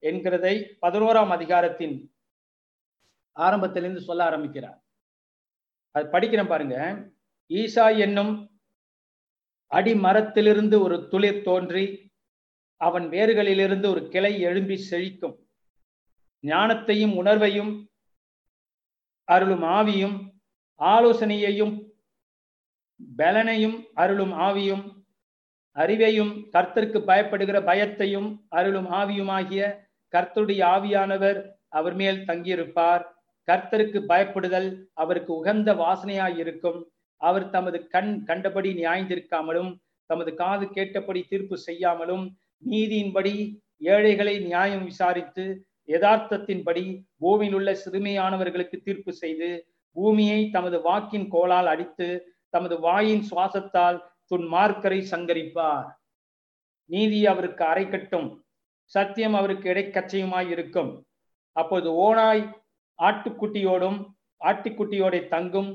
என்கிறதை பதினோராம் அதிகாரத்தின் ஆரம்பத்திலிருந்து சொல்ல ஆரம்பிக்கிறார். அது படிக்கிறேன் பாருங்க. ஈசா என்னும் அடிமரத்திலிருந்து ஒரு துளிர் தோன்றி அவன் வேர்களிலிருந்து ஒரு கிளை எழும்பி செழிக்கும். ஞானத்தையும் உணர்வையும் அருளும் ஆவியும் ஆலோசனையையும் பலனையும் அருளும் ஆவியும் அறிவையும் கர்த்தருக்கு பயப்படுகிற பயத்தையும் அருளும் ஆவியுமாகிய கர்த்தருடைய ஆவியானவர் அவர் மேல் தங்கியிருப்பார். கர்த்தருக்கு பயப்படுதல் அவருக்கு உகந்த வாசனையாயிருக்கும் இருக்கும். அவர் தமது கண் கண்டபடி நியாய்ந்திருக்காமலும் தமது காது கேட்டபடி தீர்ப்பு செய்யாமலும் நீதியின்படி ஏழைகளை நியாயம் விசாரித்து யதார்த்தத்தின்படி பூமியில் உள்ள சிறுமையானவர்களுக்கு தீர்ப்பு செய்து பூமியை தமது வாக்கின் கோலால் அடித்து தமது வாயின் சுவாசத்தால் துன்மார்க்கரை சங்கரிப்பார். நீதி அவருக்கு அரை கட்டும் சத்தியம் அவருக்கு இடைக்கச்சையுமாய் இருக்கும். அப்போது ஓனாய் ஆட்டுக்குட்டியோடும் ஆட்டுக்குட்டியோட தங்கும்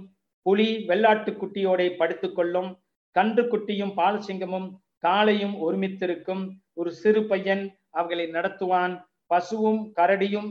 புலி வெள்ளாட்டுக்குட்டியோடை படுத்துக்கொள்ளும் கன்று குட்டியும் பாலசிங்கமும் காளையும் ஒருமித்திருக்கும் ஒரு சிறு பையன் அவைகளை நடத்துவான். பசுவும் கரடியும்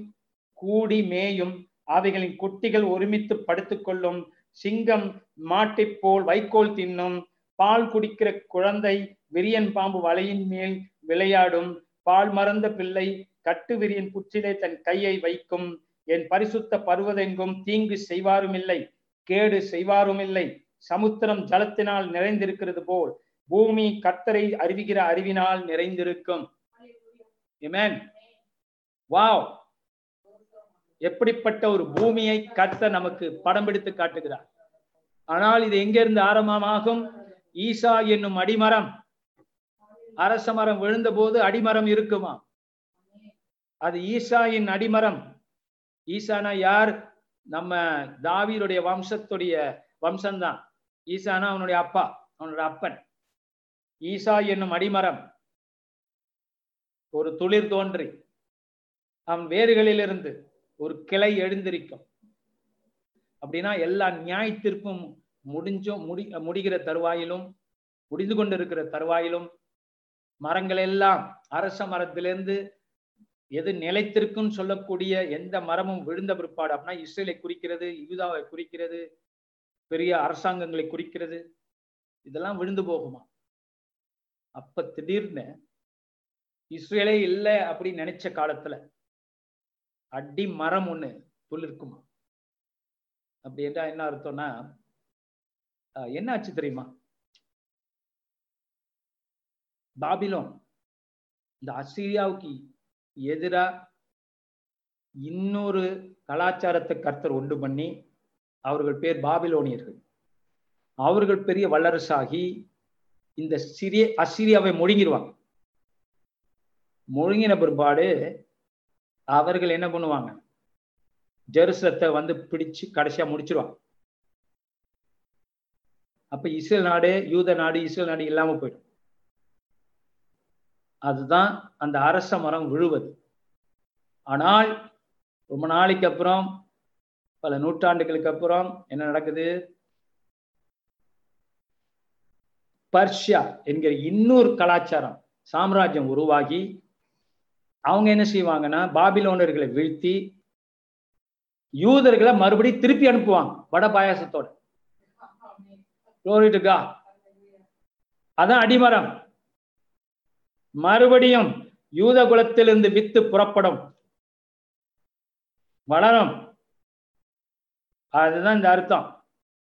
கூடி மேயும் அவைகளின் குட்டிகள் ஒருமித்து படுத்துக்கொள்ளும் சிங்கம் மாட்டைப் போல் வைக்கோல் தின்னும். பால் குடிக்கிற குழந்தை விரியன் பாம்பு வலையின் மேல் விளையாடும். பால் மறந்த பிள்ளை கட்டு விரியன் புற்றிலே தன் கையை வைக்கும். என் பரிசுத்த பருவதெங்கும் தீங்கு செய்வாருமில்லை. கேடு செய்வாரும் இல்லை சமுத்திரம் ஜலத்தினால் நிறைந்திருக்கிறது போல் பூமி கர்த்தரை அறிவிக்கிற அறிவினால் நிறைந்திருக்கும். வாவ் எப்படிப்பட்ட ஒரு பூமியை கர்த்தர் நமக்கு படம் பிடித்து காட்டுகிறார். ஆனால் இது எங்கிருந்து ஆரம்பமாகும்? ஈசா என்னும் அடிமரம். அரச மரம் விழுந்த போது அடிமரம் இருக்குமா? அது ஈசாயின் அடிமரம். ஈசானா யார்? நம்ம தாவீருடைய வம்சத்துடைய வம்சம்தான். ஈசானா அவனுடைய அப்பா. அவனுடைய அப்பன். ஈசா என்னும் அடிமரம். ஒரு துளிர் தோன்றி. அவன் வேர்களிலிருந்து ஒரு கிளை எழுந்திருக்கும். அப்படின்னா எல்லா நியாயத்திற்கும் முடிஞ்சும் முடி முடிகிற தருவாயிலும் முடிந்து கொண்டிருக்கிற தருவாயிலும் மரங்கள் எல்லாம் அரச மரத்திலிருந்து எது நிலைத்திற்கும் சொல்லக்கூடிய எந்த மரமும் விழுந்த பிற்பாடு அப்படின்னா இஸ்ரேலை குறிக்கிறது யூதாவை குறிக்கிறது பெரிய அரசாங்கங்களை குறிக்கிறது இதெல்லாம் விழுந்து போகுமா? அப்ப திடீர்னு இஸ்ரேலே இல்லை அப்படின்னு நினைச்ச காலத்துல அடி மரம் ஒண்ணு துளிர்க்குமா? அப்படி என்றா என்ன அர்த்தம்னா என்ன ஆச்சு தெரியுமா? பாபிலோன் இந்த அசிரியாவுக்கு எதிரா இன்னொரு கலாச்சாரத்தை கர்த்தர் உண்டு பண்ணி அவர்கள் பேர் பாபிலோனியர்கள். அவர்கள் பெரிய வல்லரசாகி இந்த சிறிய அசிரியாவை முழுங்கிடுவாங்க முழுங்கின பிற்பாடு அவர்கள் என்ன பண்ணுவாங்க? ஜெருசலத்தை வந்து பிடிச்சு கடைசியா முடிச்சிருவாங்க. அப்ப இஸ்ரேல் நாடு யூத நாடு இஸ்ரேல் நாடு இல்லாம போயிடும். அதுதான் அந்த அரச மரம் விழுவது. ஆனால் ரொம்ப நாளைக்கு அப்புறம் பல நூற்றாண்டுகளுக்கு அப்புறம் என்ன நடக்குது? பர்ஷியா என்கிற இன்னொரு கலாச்சாரம் சாம்ராஜ்யம் உருவாகி அவங்க என்ன செய்வாங்கன்னா பாபிலோனர்களை வீழ்த்தி யூதர்களை மறுபடியும் திருப்பி அனுப்புவாங்க வட பாயாசத்தோட. அதான் அடிமரம். மறுபடியும் யூத குலத்திலிருந்து வித்து புறப்படும். வளரும். அதுதான் இந்த அர்த்தம்.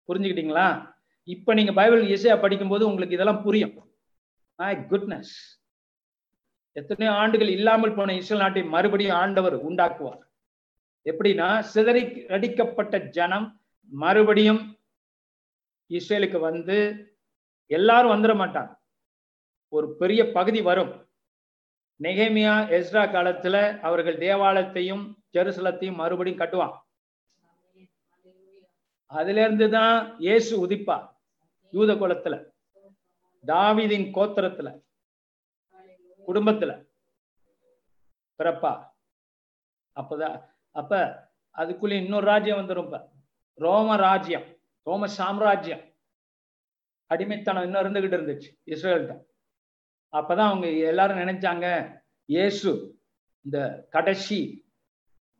புரிஞ்சுக்கிட்டீங்களா? இப்ப நீங்க பைபிள் இசையா படிக்கும்போது உங்களுக்கு இதெல்லாம் புரியும். மை குட்னஸ் எத்தனையோ ஆண்டுகள் இல்லாமல் போன இஸ்ரேல் நாட்டை மறுபடியும் ஆண்டவர் உண்டாக்குவார். எப்படின்னா சிதறி அடிக்கப்பட்ட ஜனம் மறுபடியும் இஸ்ரேலுக்கு வந்து எல்லாரும் வந்துட மாட்டாங்க. ஒரு பெரிய பகுதி வரும். நெகேமியா எஸ்ரா காலத்துல அவர்கள் தேவாலயத்தையும் ஜெருசலத்தையும் மறுபடியும் கட்டுவான் அதுல இருந்து தான் இயேசு உதிப்பா யூத குலத்துல. தாவிதின் கோத்திரத்துல. குடும்பத்துல. பிறப்பா அப்பதான் அப்ப அதுக்குள்ள இன்னொரு ராஜ்யம் வந்துரும் ரோம ராஜ்யம் ரோம சாம்ராஜ்யம். அடிமைத்தனம் இன்னும் இருந்துகிட்டு இருந்துச்சு இஸ்ரேல்கிட்ட. அப்பதான் அவங்க எல்லாரும் நினைச்சாங்க இயேசு இந்த கடைசி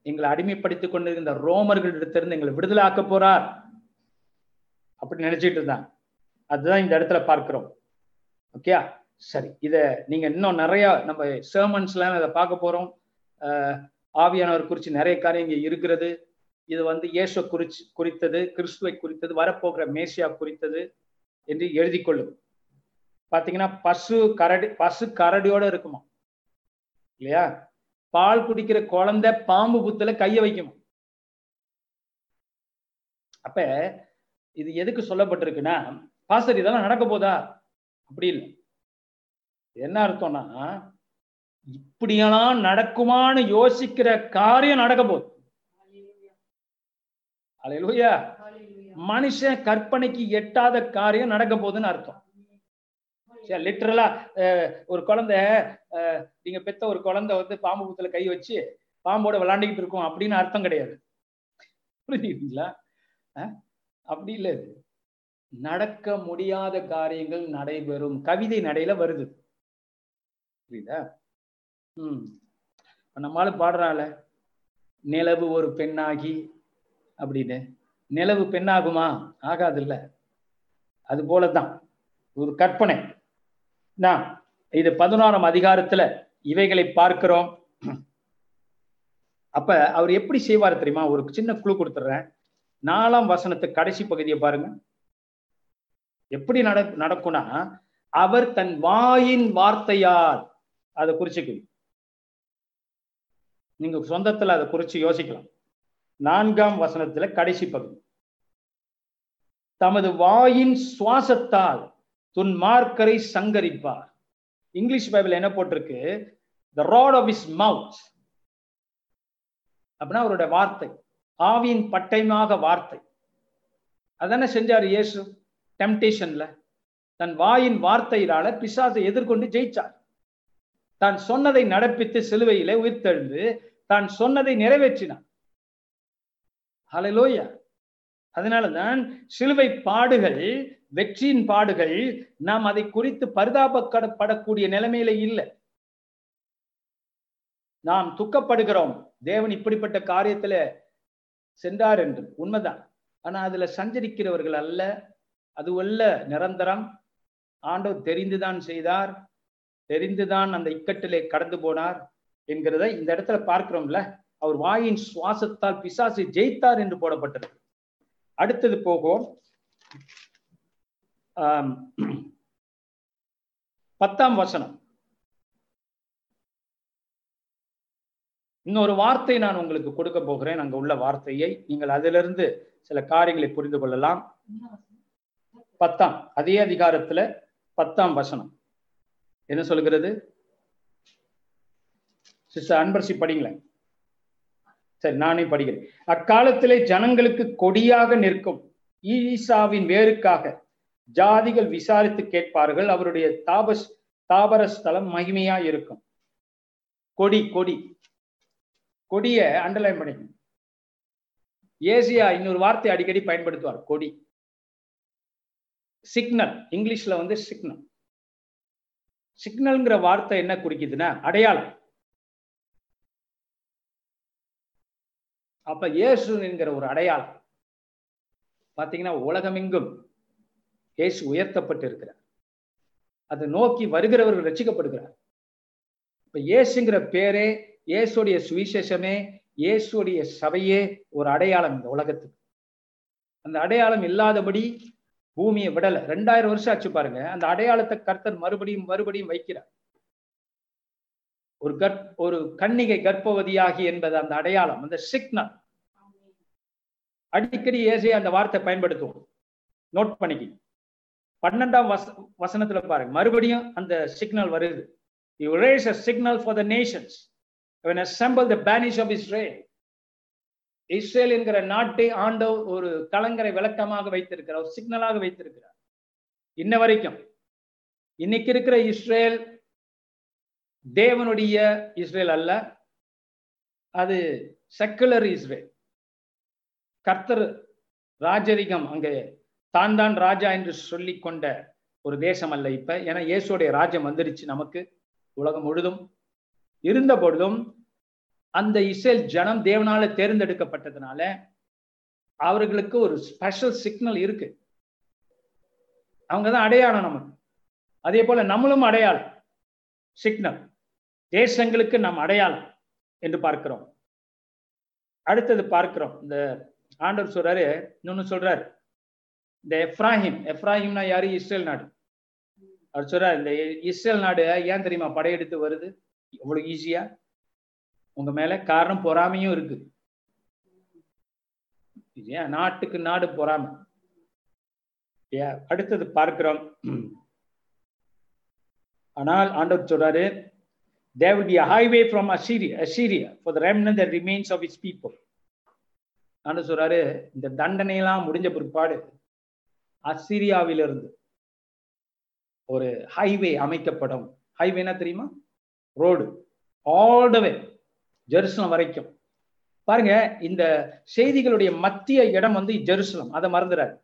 எங்களை அடிமைப்படுத்திக் கொண்டிருந்த ரோமர்களிடத்திலிருந்து எங்களை விடுதலை ஆக்க போறார். அப்படி நினைச்சிட்டு இருந்தாங்க. அதுதான் இந்த இடத்துல பார்க்கிறோம். ஓகே சரி இத நீங்க இன்னும் நிறைய நம்ம சேர்மன்ஸ்லாம் இதை பார்க்க போறோம். ஆவியானவர் குறித்து நிறைய காரியம் இங்க இருக்கிறது. இது வந்து இயேசு குறிச்சு குறித்தது கிறிஸ்துவை குறித்தது வரப்போகிற மேசியா குறித்தது என்று எழுதி கொள்ளும் பாத்தீங்கன்னா பசு கரடி பசு கரடியோட இருக்குமா? இல்லையா? பால் குடிக்கிற குழந்தை பாம்பு புத்துல கைய வைக்குமா? அப்ப இது எதுக்கு சொல்லப்பட்டிருக்குன்னா பாஸ்டர் இதெல்லாம் நடக்க போதா? அப்படி இல்லை. என்ன அர்த்தம்னா இப்படியெல்லாம் நடக்குமான்னு யோசிக்கிற காரியம் நடக்க போகுது. அலையிலூயா மனுஷன் கற்பனைக்கு எட்டாத காரியம் நடக்க போகுதுன்னு அர்த்தம். லிட்டரலா ஒரு குழந்தை நீங்க பெத்த ஒரு குழந்தை வந்து பாம்பு புத்துல கை வச்சு பாம்போட விளாண்டுக்கிட்டு இருக்கும் அப்படின்னு அர்த்தம் கிடையாது. புரிஞ்சுக்கிட்டீங்களா அப்படி இல்லை இது. நடக்க முடியாத காரியங்கள் நடைபெறும். கவிதை நடையில வருது. புரியுதா? ம். நம்மளால பாடுறால நிலவு ஒரு பெண்ணாகி அப்படின்னு. நிலவு பெண்ணாகுமா? ஆகாது இல்ல அது போலதான். ஒரு கற்பனை. நான் இது பதினோராம் அதிகாரத்துல இவைகளை பார்க்கிறோம். அப்ப அவர் எப்படி செய்வார் தெரியுமா? ஒரு சின்ன குழு கொடுத்துட்றேன் நாலாம் வசனத்து கடைசி பகுதியை பாருங்க. எப்படி நட நடக்கும்னா அவர் தன் வாயின் வார்த்தையால் அதை குறிச்சுக்கணும் நீங்க சொந்தத்துல அதை குறிச்சு யோசிக்கலாம். நான்காம் வசனத்துல கடைசி பகுதி. தமது வாயின் சுவாசத்தால் துன் மார்க்கரை சங்கரிப்பார். இங்கிலீஷ் பைபிள் என்ன போட்டிருக்கு? The rod of his mouth அப்படின்னா அவருடைய வார்த்தை. ஆவியின் பட்டயமாக வார்த்தை. அதான செஞ்சார் இயேசு? டெம்டேஷன்ல தன் வாயின் வார்த்தையினால பிசாசை எதிர்கொண்டு ஜெயிச்சார். தான் சொன்னதை நடப்பித்து சிலுவையில உயிர்த்தெழுந்து தான் சொன்னதை நிறைவேற்றினார். ஹலலோயா அதனாலதான் சிலுவை பாடுகள் வெற்றியின் பாடுகள் நாம் அதை குறித்து பரிதாபப்படக்கூடிய நிலைமையில இல்லை. நாம் துக்கப்படுகிறோம். தேவன் இப்படிப்பட்ட காரியத்துல சென்றார் என்று. உண்மைதான். ஆனா அதுல சஞ்சரிக்கிறவர்கள் அல்ல. அது அல்ல நிரந்தரம். ஆண்டவர் தெரிந்துதான் செய்தார். தெரிந்துதான் அந்த இக்கட்டிலே கடந்து போனார் என்கிறத இந்த இடத்துல பார்க்கிறோம்ல. அவர் வாயின் சுவாசத்தால் பிசாசு ஜெயித்தார் என்று போடப்பட்டது. அடுத்தது போகும் பத்தாம் வசனம். இன்னொரு வார்த்தை நான் உங்களுக்கு கொடுக்க போகிறேன். அங்க உள்ள வார்த்தையை நீங்கள் அதிலிருந்து சில காரியங்களை புரிந்து கொள்ளலாம். பத்தாம் அதே அதிகாரத்துல பத்தாம் வசனம். என்ன சொல்கிறது? சிஸ்டர் அன்பரசி படிங்களேன் சரி நானே படிக்கிறேன். அக்காலத்திலே ஜனங்களுக்கு கொடியாக நிற்கும். ஈசாவின் வேருக்காக. ஜாதிகள் விசாரித்து கேட்பார்கள். அவருடைய தாபஸ் தாபர ஸ்தலம் மகிமையா இருக்கும். கொடி கொடி. கொடிய அண்டர்லைன் பண்ணிக்கணும். ஏசியா இன்னொரு வார்த்தை அடிக்கடி பயன்படுத்துவார். கொடி. சிக்னல் இங்கிலீஷ்ல வந்து சிக்னல் சிக்னல்ங்கிற வார்த்தை என்ன குறிக்குதுன்னா அடையாளம். அப்ப இயேசு என்கிற ஒரு அடையாளம். பாத்தீங்கன்னா உலகமெங்கும் இயேசு உயர்த்தப்பட்டு இருக்கிறார் அதை நோக்கி வருகிறவர்கள் ரசிக்கப்படுகிறார் இப்ப இயேசுங்கிற பேரே இயேசுடைய சுவிசேஷமே இயேசுடைய சபையே ஒரு அடையாளம் இந்த உலகத்துக்கு. அந்த அடையாளம் இல்லாதபடி பூமியை விடல. ரெண்டாயிரம் வருஷம் ஆச்சு பாருங்க. அந்த அடையாளத்தை கர்த்தர் மறுபடியும் மறுபடியும் வைக்கிறார். ஒரு கற் ஒரு கன்னிகை கர்ப்பவதியாகி என்பது அந்த அடையாளம் அந்த சிக்னல் அடிக்கடி ஏசையை அந்த வார்த்தை பயன்படுத்துவோம். நோட் பண்ணிக்கணும் பன்னெண்டாம் வச வசனத்துல பாருங்க. மறுபடியும் அந்த சிக்னல் வருது. You raise a signal for the nations when assemble the banish of Israel. Israel என்கிற நாட்டை ஆண்டவர் ஒரு கலங்கரை விளக்கமாக வைத்திருக்கிறார். ஒரு சிக்னலாக வைத்திருக்கிறார். இன்ன வரைக்கும். இன்னைக்கு இருக்கிற இஸ்ரேல் தேவனுடைய இஸ்ரேல் அல்ல. அது செக்குலர் இஸ்ரேல். கர்த்தர் ராஜரிகம் அங்கே தான் தான் ராஜா என்று சொல்லி கொண்ட ஒரு தேசம் அல்ல இப்ப. ஏன்னா இயேசுடைய ராஜ்யம் வந்துருச்சு நமக்கு உலகம் முழுதும். இருந்த பொழுதும் அந்த இஸ்ரேல் ஜனம் தேவனால தேர்ந்தெடுக்கப்பட்டதுனால அவர்களுக்கு ஒரு ஸ்பெஷல் சிக்னல் இருக்கு. அவங்க தான் அடையாளம் நமக்கு. அதே போல நம்மளும் அடையாளம். சிக்னல் தேசங்களுக்கு நம் அடையாளம் என்று பார்க்கிறோம். அடுத்தது பார்க்கிறோம். இந்த ஆண்டவர் சொல்றாரு இன்னொன்னு சொல்றாரு. இந்த எஃப்ராஹிம் எஃப்ராஹிம்னா யாரு? இஸ்ரேல் நாடு. அவர் சொல்றாரு இந்த இஸ்ரேல் நாடு ஏன் தெரியுமா? படையெடுத்து வருது? எவ்வளவு ஈஸியா உங்க மேல காரணம் பொறாமையும் இருக்கு. ஏன் நாட்டுக்கு நாடு பொறாமை? அடுத்தது பார்க்கிறோம். ஆனால் ஆண்டவர் சொல்றாரு there will be a highway from Assyria, Assyria for the remnant that remains of its people. ஆண்டவர் சொல்றாரு இந்த தண்டனையெல்லாம் முடிஞ்ச பிற்பாடு அசிரியாவிலிருந்து ஒரு ஹைவே அமைக்கப்படும். ஹைவேனா தெரியுமா? Road all the way Jerusalem வரைக்கும். பாருங்க இந்த செய்திகளுடைய மத்திய இடம் வந்து ஜெருசலம் அதை மறந்துடாரு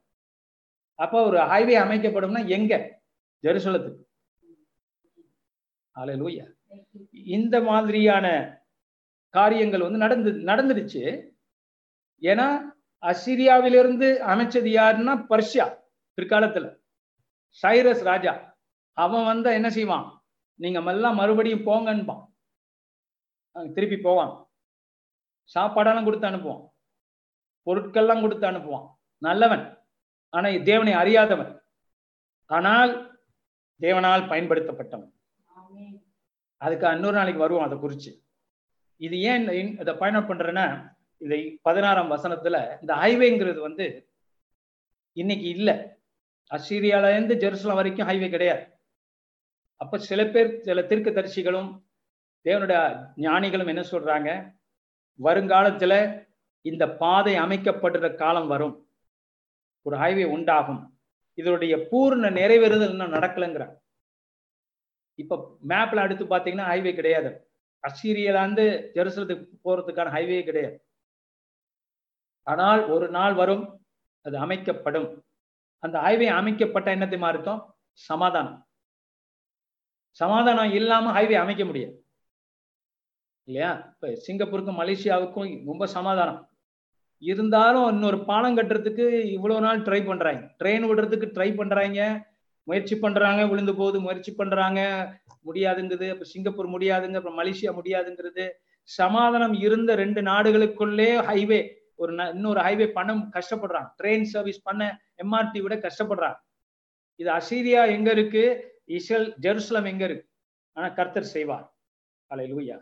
அப்போ ஒரு ஹைவே அமைக்கப்படும்னா எங்க? ஜெருசலத்துக்கு அலையலூயா இந்த மாதிரியான காரியங்கள் வந்து நடந்து நடந்துடுச்சு. ஏன்னா அசிரியாவிலிருந்து அமைச்சது யாருன்னா பர்ஷியா பிற்காலத்துல. சைரஸ் ராஜா அவன் வந்தா என்ன செய்வான்? நீங்க எல்லாம் மறுபடியும் போங்கன்பான். திருப்பி போவான். சாப்பாடெல்லாம் கொடுத்து அனுப்புவான். பொருட்கள்லாம் கொடுத்து அனுப்புவான். நல்லவன். ஆனா தேவனை அறியாதவன். ஆனால் தேவனால் பயன்படுத்தப்பட்டவன். அதுக்கு இன்னொரு நாளைக்கு வருவோம் அதை குறிச்சு. இது ஏன் இதை பயணம் பண்றேன்னா இதை பதினாறாம் வசனத்துல இந்த ஹைவேங்கிறது வந்து இன்னைக்கு இல்லை. அசீரியால இருந்து ஜெருசலம் வரைக்கும் ஹைவே கிடையாது. அப்ப சில பேர் சில திருக்கு தரிசிகளும் தேவனுடைய ஞானிகளும் என்ன சொல்றாங்க? வருங்காலத்துல இந்த பாதை அமைக்கப்படுற காலம் வரும். ஒரு ஹைவே உண்டாகும். இதனுடைய பூர்ண நிறைவேறுதல் இன்னும் நடக்கலைங்கிறாங்க இப்ப மேப்ல அடுத்து பாத்தீங்கன்னா ஹைவே கிடையாது. அசீரியலாந்து ஜெருசலத்துக்கு போறதுக்கான ஹைவே கிடையாது. ஆனால் ஒரு நாள் வரும் அது அமைக்கப்படும். அந்த ஹைவே அமைக்கப்பட்ட என்னத்தையுமா இருக்கும் சமாதானம். சமாதானம் இல்லாம ஹைவே அமைக்க முடியாது. இல்லையா? இப்ப சிங்கப்பூருக்கும் மலேசியாவுக்கும் ரொம்ப சமாதானம். இருந்தாலும் இன்னொரு பாலம் கட்டுறதுக்கு இவ்வளவு நாள் ட்ரை பண்றாங்க. ட்ரெயின் விடுறதுக்கு ட்ரை பண்றாங்க. முயற்சி பண்றாங்க விழுந்து போகுது முயற்சி பண்றாங்க. முடியாதுங்குது. அப்ப சிங்கப்பூர் முடியாதுங்க அப்புறம் மலேசியா முடியாதுங்கிறது. சமாதானம் இருந்த ரெண்டு நாடுகளுக்குள்ளே ஹைவே ஒரு இன்னொரு ஹைவே பண்ண கஷ்டப்படுறான். ட்ரெயின் சர்வீஸ் பண்ண எம்ஆர்டி விட கஷ்டப்படுறான். இது அசீரியா எங்க இருக்கு? இஸ்ரேல் ஜெருசலம் எங்க இருக்கு? ஆனா கர்த்தர் செய்வார். அலை லூயா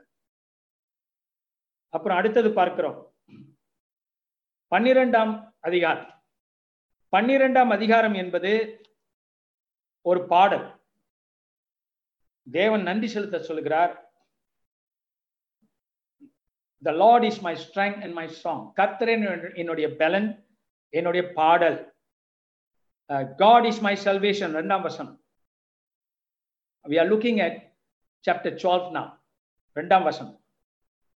அப்புறம் அடுத்தது பார்க்கிறோம். பன்னிரெண்டாம் அதிகாரம். பன்னிரெண்டாம் அதிகாரம் என்பது ஒரு பாடல். தேவன் நன்றி செலுத்த சொல்கிறார் the Lord is my strength and my song கர்த்தர் என்னுடைய பலன் என்னுடைய பாடல். காட் இஸ் மை சல்வேஷன் ரெண்டாம் வசனம். We are looking at chapter twelve நான் ரெண்டாம் வசனம்.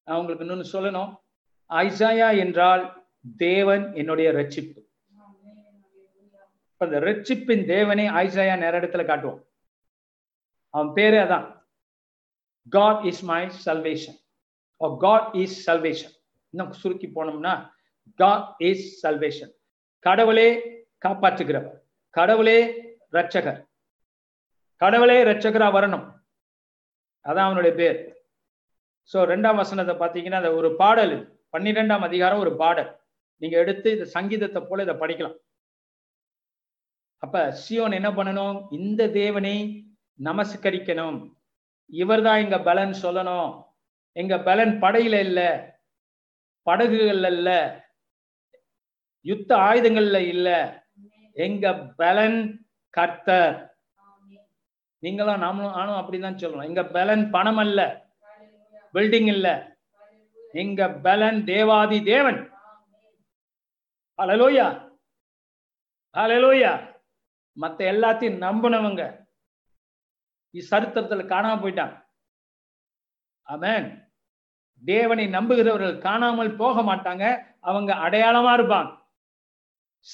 நான் உங்களுக்கு இன்னொன்று சொல்லணும். ஐசாயா என்றால் தேவன் என்னுடைய ரட்சிப்பு அந்த ரட்சிப்பின் தேவனை ஐசாயா நேர இடத்துல காட்டுவோம். அவன் பேரே அதான். God is my salvation God is salvation இன்னும் சுருக்கி போனோம்னா காட் இஸ் சல்வேஷன் கடவுளே காப்பாற்றுகிறவர். கடவுளே ரட்சகர் கடவுளே ரட்சகரா வரணும். அதான் அவனுடைய பேர். ஸோ ரெண்டாம் வசனத்தை பார்த்தீங்கன்னா அந்த ஒரு பாடல் பன்னிரெண்டாம் அதிகாரம் ஒரு பாடல். நீங்க எடுத்து இந்த சங்கீதத்தை போல இதை படிக்கலாம். அப்ப சியோன் என்ன பண்ணணும்? இந்த தேவனை நமஸ்கரிக்கணும். இவர்தான் இங்க பலன் சொல்லணும். எங்க பலன் படையில இல்ல படகுகள்ல இல்ல யுத்த ஆயுதங்கள்ல இல்ல. எங்க பலன் கர்த்தர். நீங்களும் நாமளும் ஆனும் அப்படிதான் சொல்லணும். எங்க பலன் பணம் அல்ல பில்டிங் இல்ல. எங்க பலன் தேவாதி தேவன். அலலோயா அலலோயா மத்த எல்லாத்தையும் நம்பினவங்க சரித்திரத்துல காணாம போயிட்டான் அமேன் தேவனை நம்புகிறவர்கள் காணாமல் போக மாட்டாங்க. அவங்க அடையாளமா இருப்பாங்க.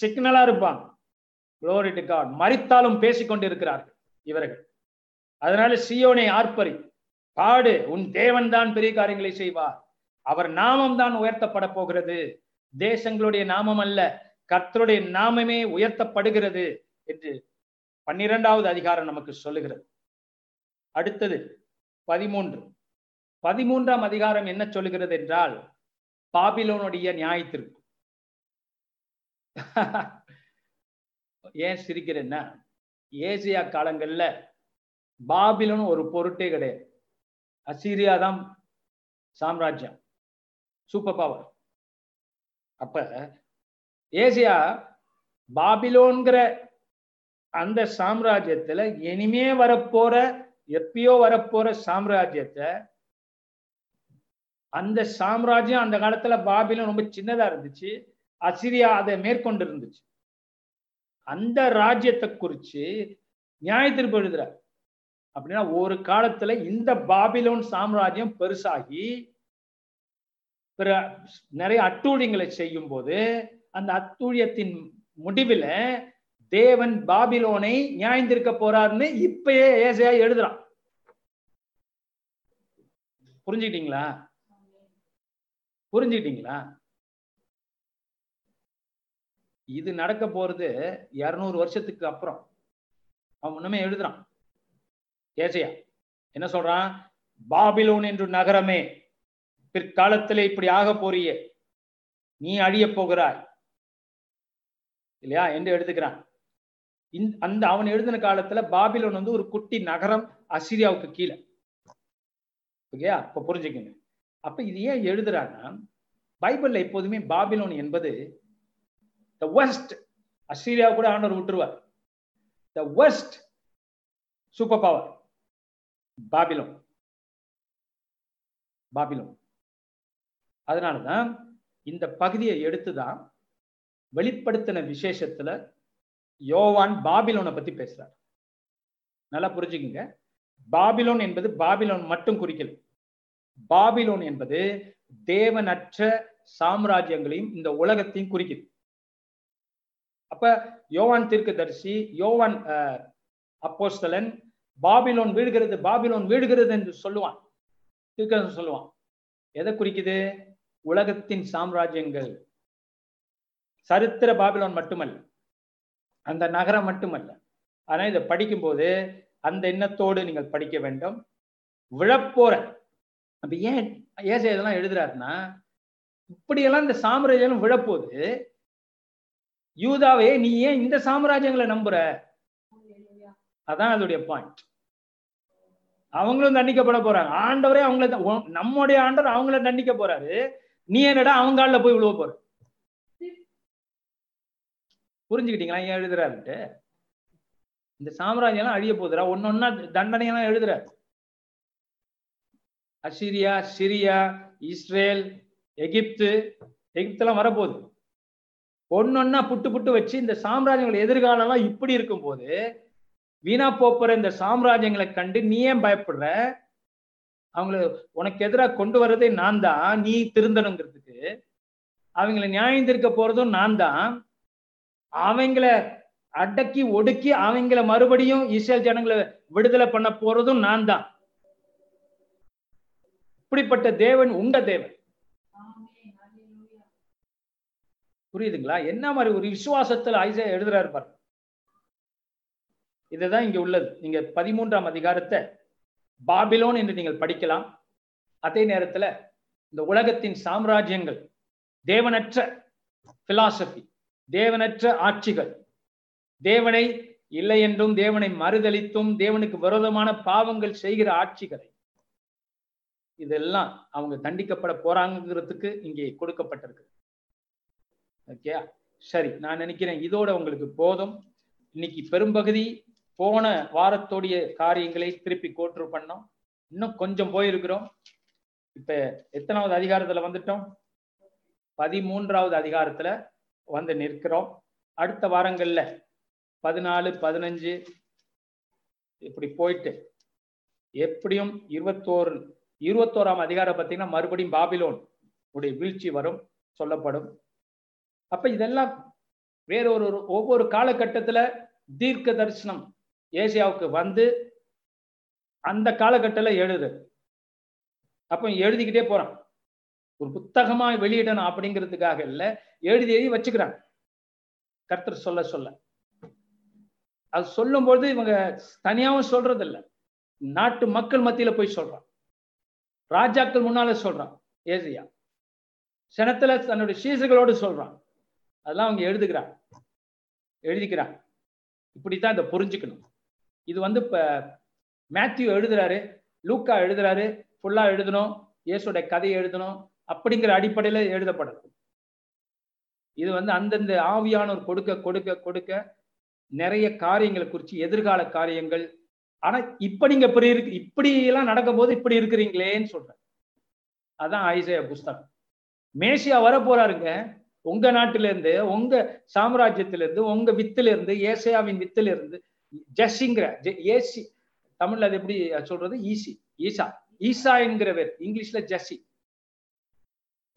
சிக்னலா இருப்பாங்க. குளோரி டு காட் மறித்தாலும் பேசிக்கொண்டு இருக்கிறார்கள் இவர்கள். அதனால சியோனை ஆர்ப்பரி. பாடு உன் தேவன் தான் பெரிய காரியங்களை செய்வார். அவர் நாமம் தான் உயர்த்தப்பட போகிறது. தேசங்களுடைய நாமம் அல்ல கர்த்தருடைய நாமமே உயர்த்தப்படுகிறது என்று பன்னிரெண்டாவது அதிகாரம் நமக்கு சொல்லுகிறது. அடுத்தது பதிமூன்று. பதிமூன்றாம் அதிகாரம் என்ன சொல்லுகிறது என்றால் பாபிலோனுடைய நியாயத்திற்கு. [laughs] ஏன் சிரிக்கிறேன்னா ஏசியா காலங்கள்ல பாபிலோன் ஒரு பொருட்டே கிடையாது. அசீரியா தான் சாம்ராஜ்யம் சூப்பர் பவர் அப்ப ஏசியா பாபிலோன்கிற அந்த சாம்ராஜ்யத்துல இனிமே வரப்போற எப்பயோ வரப்போற சாம்ராஜ்யத்தை அந்த சாம்ராஜ்யம் அந்த காலத்துல பாபிலோன் ரொம்ப சின்னதா இருந்துச்சு. அசிரியா அதை மேற்கொண்டு இருந்துச்சு அந்த ராஜ்யத்தை குறிச்சு நியாயத்திற்கு எழுதுறார் அப்படின்னா ஒரு காலத்துல இந்த பாபிலோன் சாம்ராஜ்யம் பெருசாகி பிற நிறைய அட்டூழியங்களை செய்யும் போது அந்த அட்டூழியத்தின் முடிவில் தேவன் பாபிலோனை நியாயந்திருக்க போறாருன்னு இப்பயே ஏசையா எழுதுறான். புரிஞ்சுக்கிட்டீங்களா? புரிஞ்சுக்கிட்டீங்களா? இது நடக்க போறது இருநூறு வருஷத்துக்கு அப்புறம். அவன் முன்னமே எழுதுறான். ஏசையா என்ன சொல்றான்? பாபிலோன் என்று நகரமே பிற்காலத்துல இப்படி ஆக போறியே. நீ அழிய போகிறாய். இல்லையா? என்று இந்த அந்த அவன் எழுதின காலத்துல பாபிலோன் வந்து ஒரு குட்டி நகரம் அசிரியாவுக்கு கீழே. ஓகேயா? இப்ப புரிஞ்சுக்கங்க. அப்ப இது ஏன் எழுதுறான்னா பைபிள்ல எப்போதுமே பாபிலோன் என்பது த வெஸ்ட் அஸ்திரேலியா கூட ஆண்டவர் விட்டுருவார். The west super power Babylon. Babylon. அதனாலதான் இந்த பகுதியை எடுத்துதான் வெளிப்படுத்தின விசேஷத்துல யோவான் பாபிலோனை பத்தி பேசுறார். நல்லா புரிஞ்சுக்குங்க. பாபிலோன் என்பது பாபிலோன் மட்டும் குறிக்கல. பாபிலோன் என்பது தேவனற்ற சாம்ராஜ்யங்களையும் இந்த உலகத்தையும் குறிக்குது. அப்ப யோவான் தீர்க்கதரிசி யோவான் அப்போஸ்தலன் பாபிலோன் வீழ்கிறது பாபிலோன் வீழ்கிறது என்று சொல்லுவான். தீர்க்கதரிசி சொல்லுவான். எதை குறிக்குது? உலகத்தின் சாம்ராஜ்யங்கள். சரித்திர பாபிலோன் மட்டுமல்ல. அந்த நகரம் மட்டுமல்ல. ஆனால் இதை படிக்கும்போது அந்த எண்ணத்தோடு நீங்கள் படிக்க வேண்டும். விழப்போற அப்ப ஏன் ஏசை இதெல்லாம் எழுதுறாருன்னா இப்படியெல்லாம் இந்த சாம்ராஜ்யம் விழப்போகுது யூதாவே நீ ஏன் இந்த சாம்ராஜ்யங்களை நம்புற? அதான் அதோடைய பாயிண்ட் அவங்களும் தண்டிக்கப்பட போறாங்க. ஆண்டவரே அவங்கள நம்முடைய ஆண்டவர் அவங்கள தண்டிக்க போறாரு. நீ என்னடா அவங்க ஆள்ல போய் விழுவ போற? புரிஞ்சுக்கிட்டீங்களா? ஏன் எழுதுறாருன்ட்டு? இந்த சாம்ராஜ்யம் எல்லாம் அழிய போதுரா ஒன்னொன்னா தண்டனையெல்லாம் எழுதுறாரு. அசிரியா சிரியா இஸ்ரேல் எகிப்து எகிப்தெல்லாம் வரப்போகுது. ஒன்னொன்னா புட்டு புட்டு வச்சு இந்த சாம்ராஜ்யங்கள் எதிர்காலம்லாம் இப்படி இருக்கும் போது வீணா போப்புற இந்த சாம்ராஜ்யங்களை கண்டு நீ ஏன் பயப்படுற? அவங்கள உனக்கு எதிராக கொண்டு வர்றதே நான் தான் நீ திருந்தணுங்கிறதுக்கு. அவங்கள நியாயம் திருக்க போறதும் நான் தான். அவங்கள அடக்கி ஒடுக்கி அவங்கள மறுபடியும் இஸ்ரேல் ஜனங்களை விடுதலை பண்ண போறதும் நான் தான். இப்படிப்பட்ட தேவன் உண்ட தேவன். புரியுதுங்களா? என்ன மாதிரி ஒரு விசுவாசத்துல ஐசா எழுதுறாரு பாரு இதுதான் இங்க உள்ளது. நீங்க பதிமூன்றாம் அதிகாரத்தை பாபிலோன் என்று நீங்கள் படிக்கலாம். அதே நேரத்துல இந்த உலகத்தின் சாம்ராஜ்யங்கள் தேவனற்ற பிலாசபி தேவனற்ற ஆட்சிகள் தேவனை இல்லை என்றும் தேவனை மறுதளித்தும் தேவனுக்கு விரோதமான பாவங்கள் செய்கிற ஆட்சிகளை இதெல்லாம் அவங்க தண்டிக்கப்பட போறாங்கிறதுக்கு இங்கே கொடுக்கப்பட்டிருக்கு. ஓகே சரி நான் நினைக்கிறேன் இதோட உங்களுக்கு போதும். இன்னைக்கு பெரும்பகுதி போன வாரத்தோடைய காரியங்களை திருப்பி கோட்ரு பண்ணோம். இன்னும் கொஞ்சம் போயிருக்கிறோம். இப்ப எத்தனாவது அதிகாரத்துல வந்துட்டோம்? பதிமூன்றாவது அதிகாரத்துல வந்து நிற்கிறோம். அடுத்த வாரங்கள்ல பதினாலு பதினஞ்சு இப்படி போயிட்டு எப்படியும் இருபத்தோரு இருபத்தோராம் அதிகாரம் பார்த்தீங்கன்னா மறுபடியும் பாபிலோன் உடைய வீழ்ச்சி வரும் சொல்லப்படும். அப்ப இதெல்லாம் வேற ஒரு ஒவ்வொரு காலகட்டத்துல தீர்க்க தரிசனம் ஏசியாவுக்கு வந்து அந்த காலகட்டத்தில் எழுது. அப்ப எழுதிக்கிட்டே போறான். ஒரு புத்தகமா வெளியிடணும் அப்படிங்கிறதுக்காக இல்ல எழுதி எழுதி வச்சுக்கிறாங்க கர்த்தர் சொல்ல சொல்ல. அது சொல்லும்போது இவங்க தனியாவும் சொல்றது இல்ல நாட்டு மக்கள் மத்தியில போய் சொல்றான். ராஜாக்கள் முன்னால சொல்றான் ஏசியா. சனத்துல தன்னுடைய சீசர்களோடு சொல்றான். அதெல்லாம் அவங்க எழுதுகிறான் எழுதிக்கிறான் இப்படித்தான் இதை புரிஞ்சுக்கணும். இது வந்து இப்ப மேத்யூ எழுதுறாரு லூக்கா எழுதுறாரு ஃபுல்லா எழுதணும் இயேசுடைய கதையை எழுதணும் அப்படிங்கிற அடிப்படையில எழுதப்படுது இது வந்து அந்தந்த ஆவியானோர் கொடுக்க கொடுக்க கொடுக்க நிறைய காரியங்களை குறித்து எதிர்கால காரியங்கள் ஆனா இப்ப நீங்க இப்படி இருக்கு இப்படி எல்லாம் நடக்கும் போது இப்படி இருக்கிறீங்களேன்னு சொல்றேன். அதான் ஐசைய புஸ்தகம் மேசியா வர போறாருங்க உங்க நாட்டில இருந்து உங்க சாம்ராஜ்யத்தில இருந்து உங்க வித்துல இருந்து ஏசையாவின் வித்துல இருந்து ஜஸ்ஸிங்கிற ஏசி தமிழ்ல அது எப்படி சொல்றது? ஈசி ஈசா ஈசா என்கிறவர் இங்கிலீஷ்ல ஜஸ்ஸி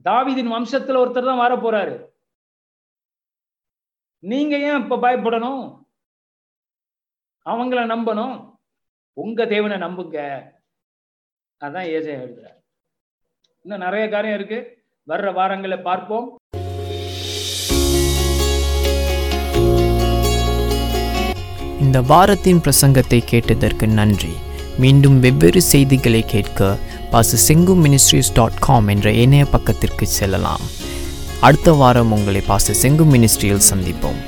தாவிதின் வம்சத்துல ஒருத்தர் தான் வர போறாரு நீங்க ஏன் இப்ப பயப்படணும்? அவங்கள நம்பணும்? உங்க தேவனை நம்புங்க. அதான் ஏசையா எழுதுறார். இன்னும் நிறைய காரியம் இருக்கு. வர்ற வாரங்களை பார்ப்போம். இந்த வாரத்தின் பிரசங்கத்தை கேட்டதற்கு நன்றி. மீண்டும் வெவ்வேறு செய்திகளை கேட்க பாச செங்கு மினிஸ்ட்ரிஸ் டாட் காம் என்ற இணைய பக்கத்திற்கு செல்லலாம். அடுத்த வாரம் உங்களை பாச செங்கு மினிஸ்ட்ரியில் சந்திப்போம்.